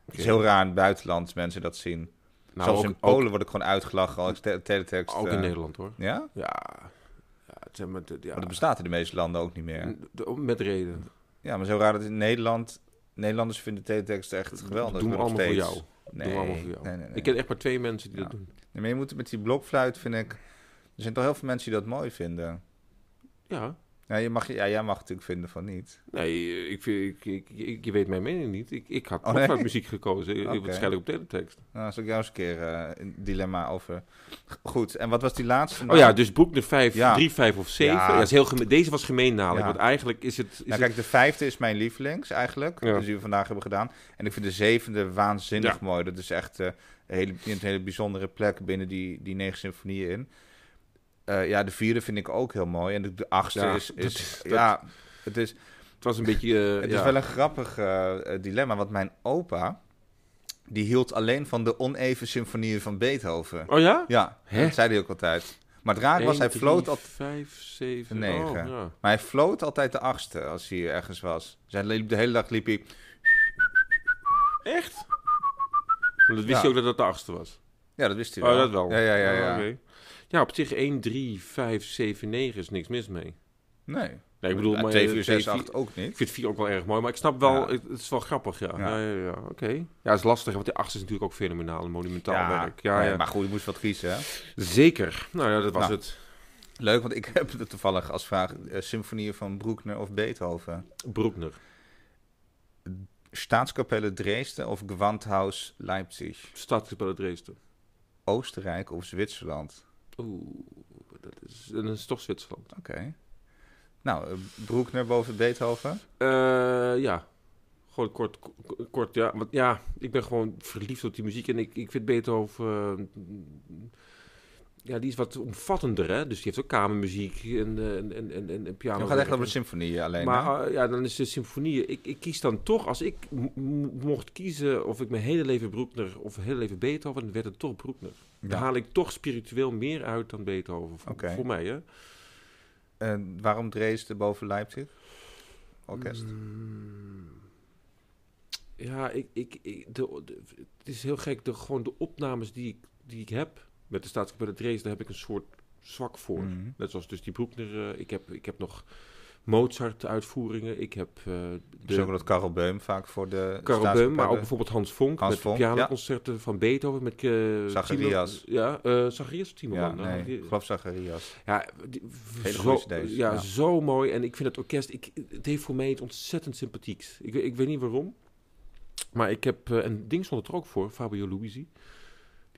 Het is heel raar in het buitenland, mensen dat zien. Nou, Zelfs ook, in Polen ook, word ik gewoon uitgelachen als ik te- teletext... ook in eh, Nederland hoor. Ja? Ja. ja, het zijn met, ja. Maar dat bestaat in de meeste landen ook niet meer. De- Met reden. Ja, maar zo raar dat in Nederland... Nederlanders vinden teletext echt geweldig. Doen we allemaal voor jou. Nee, Doen we allemaal voor jou. nee, nee, nee. Ik ken echt maar twee mensen die Ja. dat doen. Nee, maar je moet met die blokfluit, vind ik... Er zijn toch heel veel mensen die dat mooi vinden. Ja. Ja, je mag, ja jij mag natuurlijk vinden van niet. Nee, ik, vind- ik, ik, ik- je weet mijn mening niet. Ik, ik had Oh, nee? muziek gekozen. Ik- Oké. Waarschijnlijk op teletext. Nou, zal ik jou eens een keer eh, een dilemma over... Goed, en wat was die laatste? Oh nou? ja, dus boek de 5, Ja. 3, 5 of 7. Ja. Ja. is heel geme- Deze was gemeen namelijk. Ja. Want eigenlijk is het... Is Nou, kijk, de vijfde is mijn lievelings eigenlijk. Ja. Dus die we vandaag hebben gedaan. En ik vind de zevende waanzinnig mooi. Dat is echt eh, een, hele, een hele bijzondere plek binnen die, die negen symfonieën in. Eh, ja, de vierde vind ik ook heel mooi. En de, de achtste Ja, is... is dat- ja, het is... het was een beetje... eh, [laughs] Het ja. is wel een grappig eh, dilemma, want mijn opa, die hield alleen van de oneven symfonieën van Beethoven. Oh ja? Ja, Hè? dat zei hij ook altijd. Maar het raar was, hij floot altijd... vijf, zeven, Negen. Oh, ja. Maar hij floot altijd de achtste als hij ergens was. Dus hij liep, de hele dag liep hij... Echt? Maar dat wist Ja. je ook dat dat de achtste was? Ja, dat wist hij Oh, wel. dat wel. Ja, ja, ja. ja. Oh. Ja, op zich 1, 3, 5, 7, 9 is niks mis mee. Nee. Nee, ik bedoel, Ja, maar 2, eh, 4, 6, twee, 8 ook Ik niet. vind 4 ook wel erg mooi, maar ik snap wel, Ja. het, het is wel grappig, ja. Ja. Ja, ja, oké. Ja, het is lastig, want de 8 is natuurlijk ook fenomenaal en monumentaal werk. Ja, nee. Maar goed, je moest wat kiezen, hè? Zeker. Nou ja, dat was Nou. het. Leuk, want ik [laughs] heb er toevallig als vraag... eh, symfonieën van Bruckner of Beethoven. Broekner. Staatskapelle Dresden of Gewandhaus Leipzig? Stadskapelle Dresden. Oostenrijk of Zwitserland? Oeh, dat is, dat is toch Zwitserland. Oké. Nou, eh, Bruckner boven Beethoven? Eh, ja. Gewoon kort, kort, ja. Want ja, ik ben gewoon verliefd op die muziek. En ik, ik vind Beethoven... eh, ja, die is wat omvattender, hè. Dus die heeft ook kamermuziek en, eh, en, en, en, en piano. Je gaat echt over de symfonieën alleen? Maar eh, ja, dan is de symfonieën. Ik, ik kies dan toch, als ik mocht kiezen of ik mijn hele leven Broekner of mijn hele leven Beethoven, dan werd het toch Broekner. Ja. Dan haal ik toch spiritueel meer uit dan Beethoven. Voor, voor mij, hè? En waarom Dresden boven Leipzig? Orkest. Mm. Ja, ik, ik, ik- de, de- het is heel gek. De, gewoon de opnames die ik, die ik heb met de Staatskapelle Dresden, daar heb ik een soort zwak voor. Mhm. Net zoals dus die Broekner. eh, ik, heb, ik heb nog Mozart-uitvoeringen. Ik heb Dus de ook dat Karel Beum vaak voor de Karel Beum, maar ook bijvoorbeeld Hans Vonk. Hans met Vonk, pianoconcerten van Beethoven. Met uh, Zacharias. Ja, eh Zacharias of Timmerman. Ja, nou, nee, die- ik geloof Zacharias. ja, die, zo, ja, ja. zo mooi. En ik vind het orkest, ik, het heeft voor mij het ontzettend sympathieks. Ik, weet- ik weet niet waarom. Maar ik heb, eh, en ding stond er ook voor, Fabio Luisi.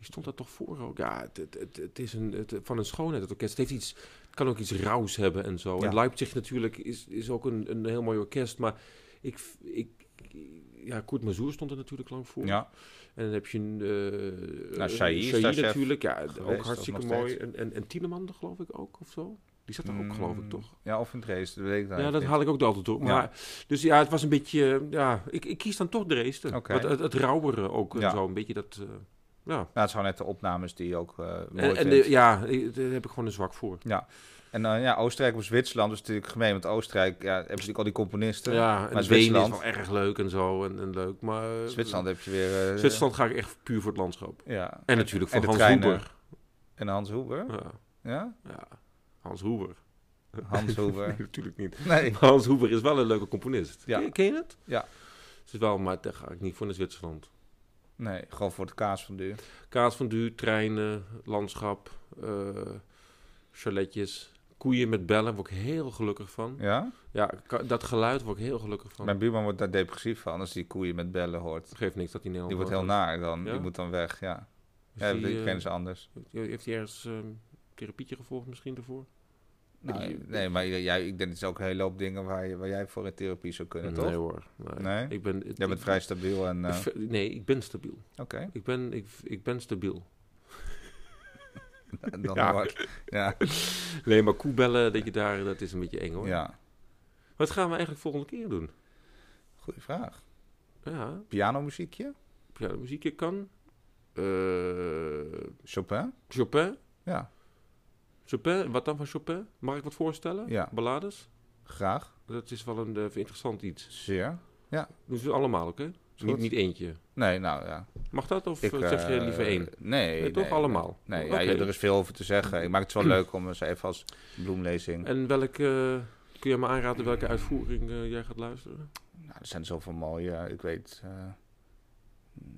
Die stond daar toch voor ook. Ja, het, het, het, het is een, het, van een schoonheid, het orkest. Het, heeft iets, het kan ook iets rauws hebben en zo. Ja. En Leipzig natuurlijk is, is ook een, een heel mooi orkest. Maar ik, ik, ja, Koert Mazur stond er natuurlijk lang voor. Ja, En dan heb je een... eh Nou, Shai natuurlijk. Ja, geweest, ook hartstikke mooi. En, en, en Tieneman geloof ik ook, of zo. Die zat er ook, Mm, geloof ik, toch? Ja, of in Dresden, dat weet ik nou Ja, dat haal ik ook altijd door. Ja. Maar, Dus ja, het was een beetje... Ja, ik, ik kies dan toch Dresden. Oké. Het, het, het rauwere ook Ja. zo. Een beetje dat... eh, ja. Nou, het gewoon net de opnames die je ook mooi En, en de, ja, daar heb ik gewoon een zwak voor. En eh, ja, Oostenrijk of Zwitserland is natuurlijk gemeen. Want Oostenrijk ja, hebben ze natuurlijk al die componisten. Ja, en maar Wenen is Zwitserland, wel erg leuk en zo. En, en leuk, maar... eh, Zwitserland heb je weer... Zwitserland ga ik echt puur voor het landschap. Ja. En natuurlijk voor Hans treinen. Hoeber. En Hans Hoeber. Ja, Ja? ja, Hans Hoeber. Hans [laughs] Hoeber. Nee, natuurlijk niet. Nee. Hans Hoeber is wel een leuke componist. Ja. Ken, ken je het? Ja. Het is wel, maar daar ga ik niet voor naar Zwitserland. Nee, gewoon voor de kaas van duur. Kaas van duur, treinen, landschap, eh chaletjes, koeien met bellen, word ik heel gelukkig van. Ja? Ja, dat geluid word ik heel gelukkig van. Mijn buurman wordt daar depressief van als hij koeien met bellen hoort. Geeft niks dat hij Nederland Die wordt heel naar dan. Ja? Die moet dan weg, ja. Is Ja, die, eh, kennen ze anders. Heeft hij ergens eh, therapietje gevolgd misschien daarvoor? Nou, nee, maar jij, ik denk dat er ook een hele hoop dingen waar, je, waar jij voor in therapie zou kunnen, nee toch? hoor. Nee. Nee? Ik ben, Jij bent vrij stabiel en... eh, Nee, ik ben stabiel. Oké, Ik ben, ik, ik ben stabiel. [laughs] dan Ja. ja. Nee, maar koebellen, dat je daar, dat is een beetje eng hoor. ja, Wat gaan we eigenlijk volgende keer doen? goede vraag. Ja, Pianomuziekje? ja muziekje kan. Eh, Chopin? Chopin? Ja, Chopin, wat dan van Chopin? Mag ik wat voorstellen? Ja. Ballades? graag. Dat is wel een eh, interessant iets. Zeer. Dus allemaal, oké? Niet, niet eentje. Nee, nou ja. Mag dat of Ik, eh, zeg je eh, liever één? Nee, Nee, toch nee, allemaal? Nee, ja, er is veel over te zeggen. Ik maak het wel leuk om eens even als bloemlezing. En welke, kun je me aanraden welke uitvoering jij gaat luisteren? Nou, er zijn zoveel mooie, ik weet...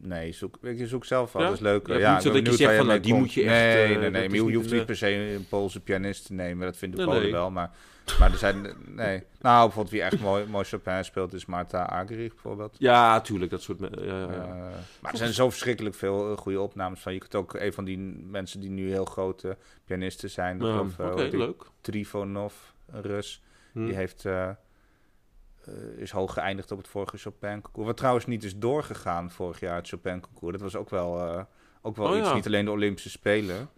eh, nee, zoek, je, zoek zelf wel. Ja? Dat is leuk. Hebt Ja, niet zo dat je zegt van, nou, die komt. moet je echt, Nee, eh, nee, nee. Maar je hoeft niet per se een Poolse pianist te nemen. Dat vindt de Nee, Polen nee. wel. Maar, maar er zijn... Nee. Nou, bijvoorbeeld wie echt mooi, mooi Chopin speelt is Marta Argerich bijvoorbeeld. Ja, tuurlijk, dat soort... ja, ja, ja. Eh, maar er zijn zo verschrikkelijk veel eh, goede opnames van. Je kunt ook een van die mensen die nu heel grote pianisten zijn. Ja, eh, Oké, leuk. Trifonov, een Rus. Hm. Die heeft, eh, eh, is hoog geëindigd op het vorige Chopin-concours. Wat trouwens niet is doorgegaan vorig jaar, het Chopin-concours. Dat was ook wel, eh, ook wel Oh, iets, ja. niet alleen de Olympische Spelen.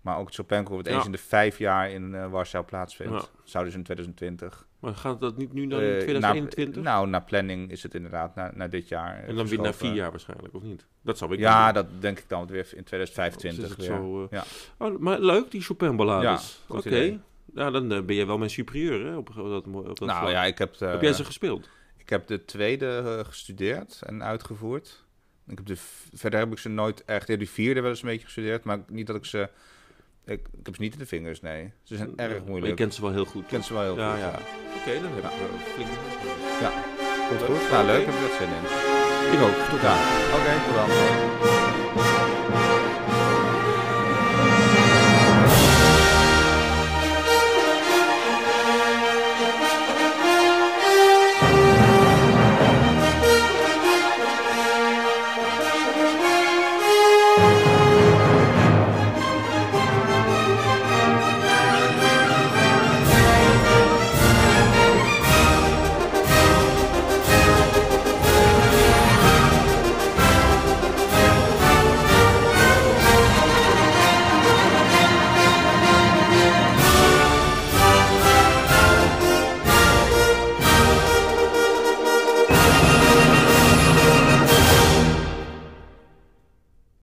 Maar ook het Chopin wordt Ja. eens in de vijf jaar in eh, Warschau plaatsvindt. Ja. Zou dus in 2020. Maar gaat dat niet nu dan in 2021? na- nou, naar planning is het inderdaad naar, dit jaar. en dan weer na vier jaar waarschijnlijk, of niet? Dat zou ik Ja, doen. dat denk ik dan weer in 2025 Of is het weer. zo, ja. Oh, maar leuk, die Chopin-ballades. Oké. Ja, dan eh, ben je wel mijn superieur, hè? Op, dat, op dat nou vlak. ja, ik heb, eh, Heb jij ze gespeeld? ik heb de tweede eh, gestudeerd en uitgevoerd. Ik heb de, verder heb ik ze nooit echt... Ja, die vierde wel eens een beetje gestudeerd, maar niet dat ik ze... Ik, ik heb ze niet in de vingers, nee. Ze zijn erg Maar je moeilijk. kent ze wel heel goed. Ik ken ze wel heel ja, goed, ja. ja. Oké, dan heb ik flink Ja, goed, goed. Nou, leuk. Heb ik dat zin in. Ik ook. Tot Ja, oké, tot dan.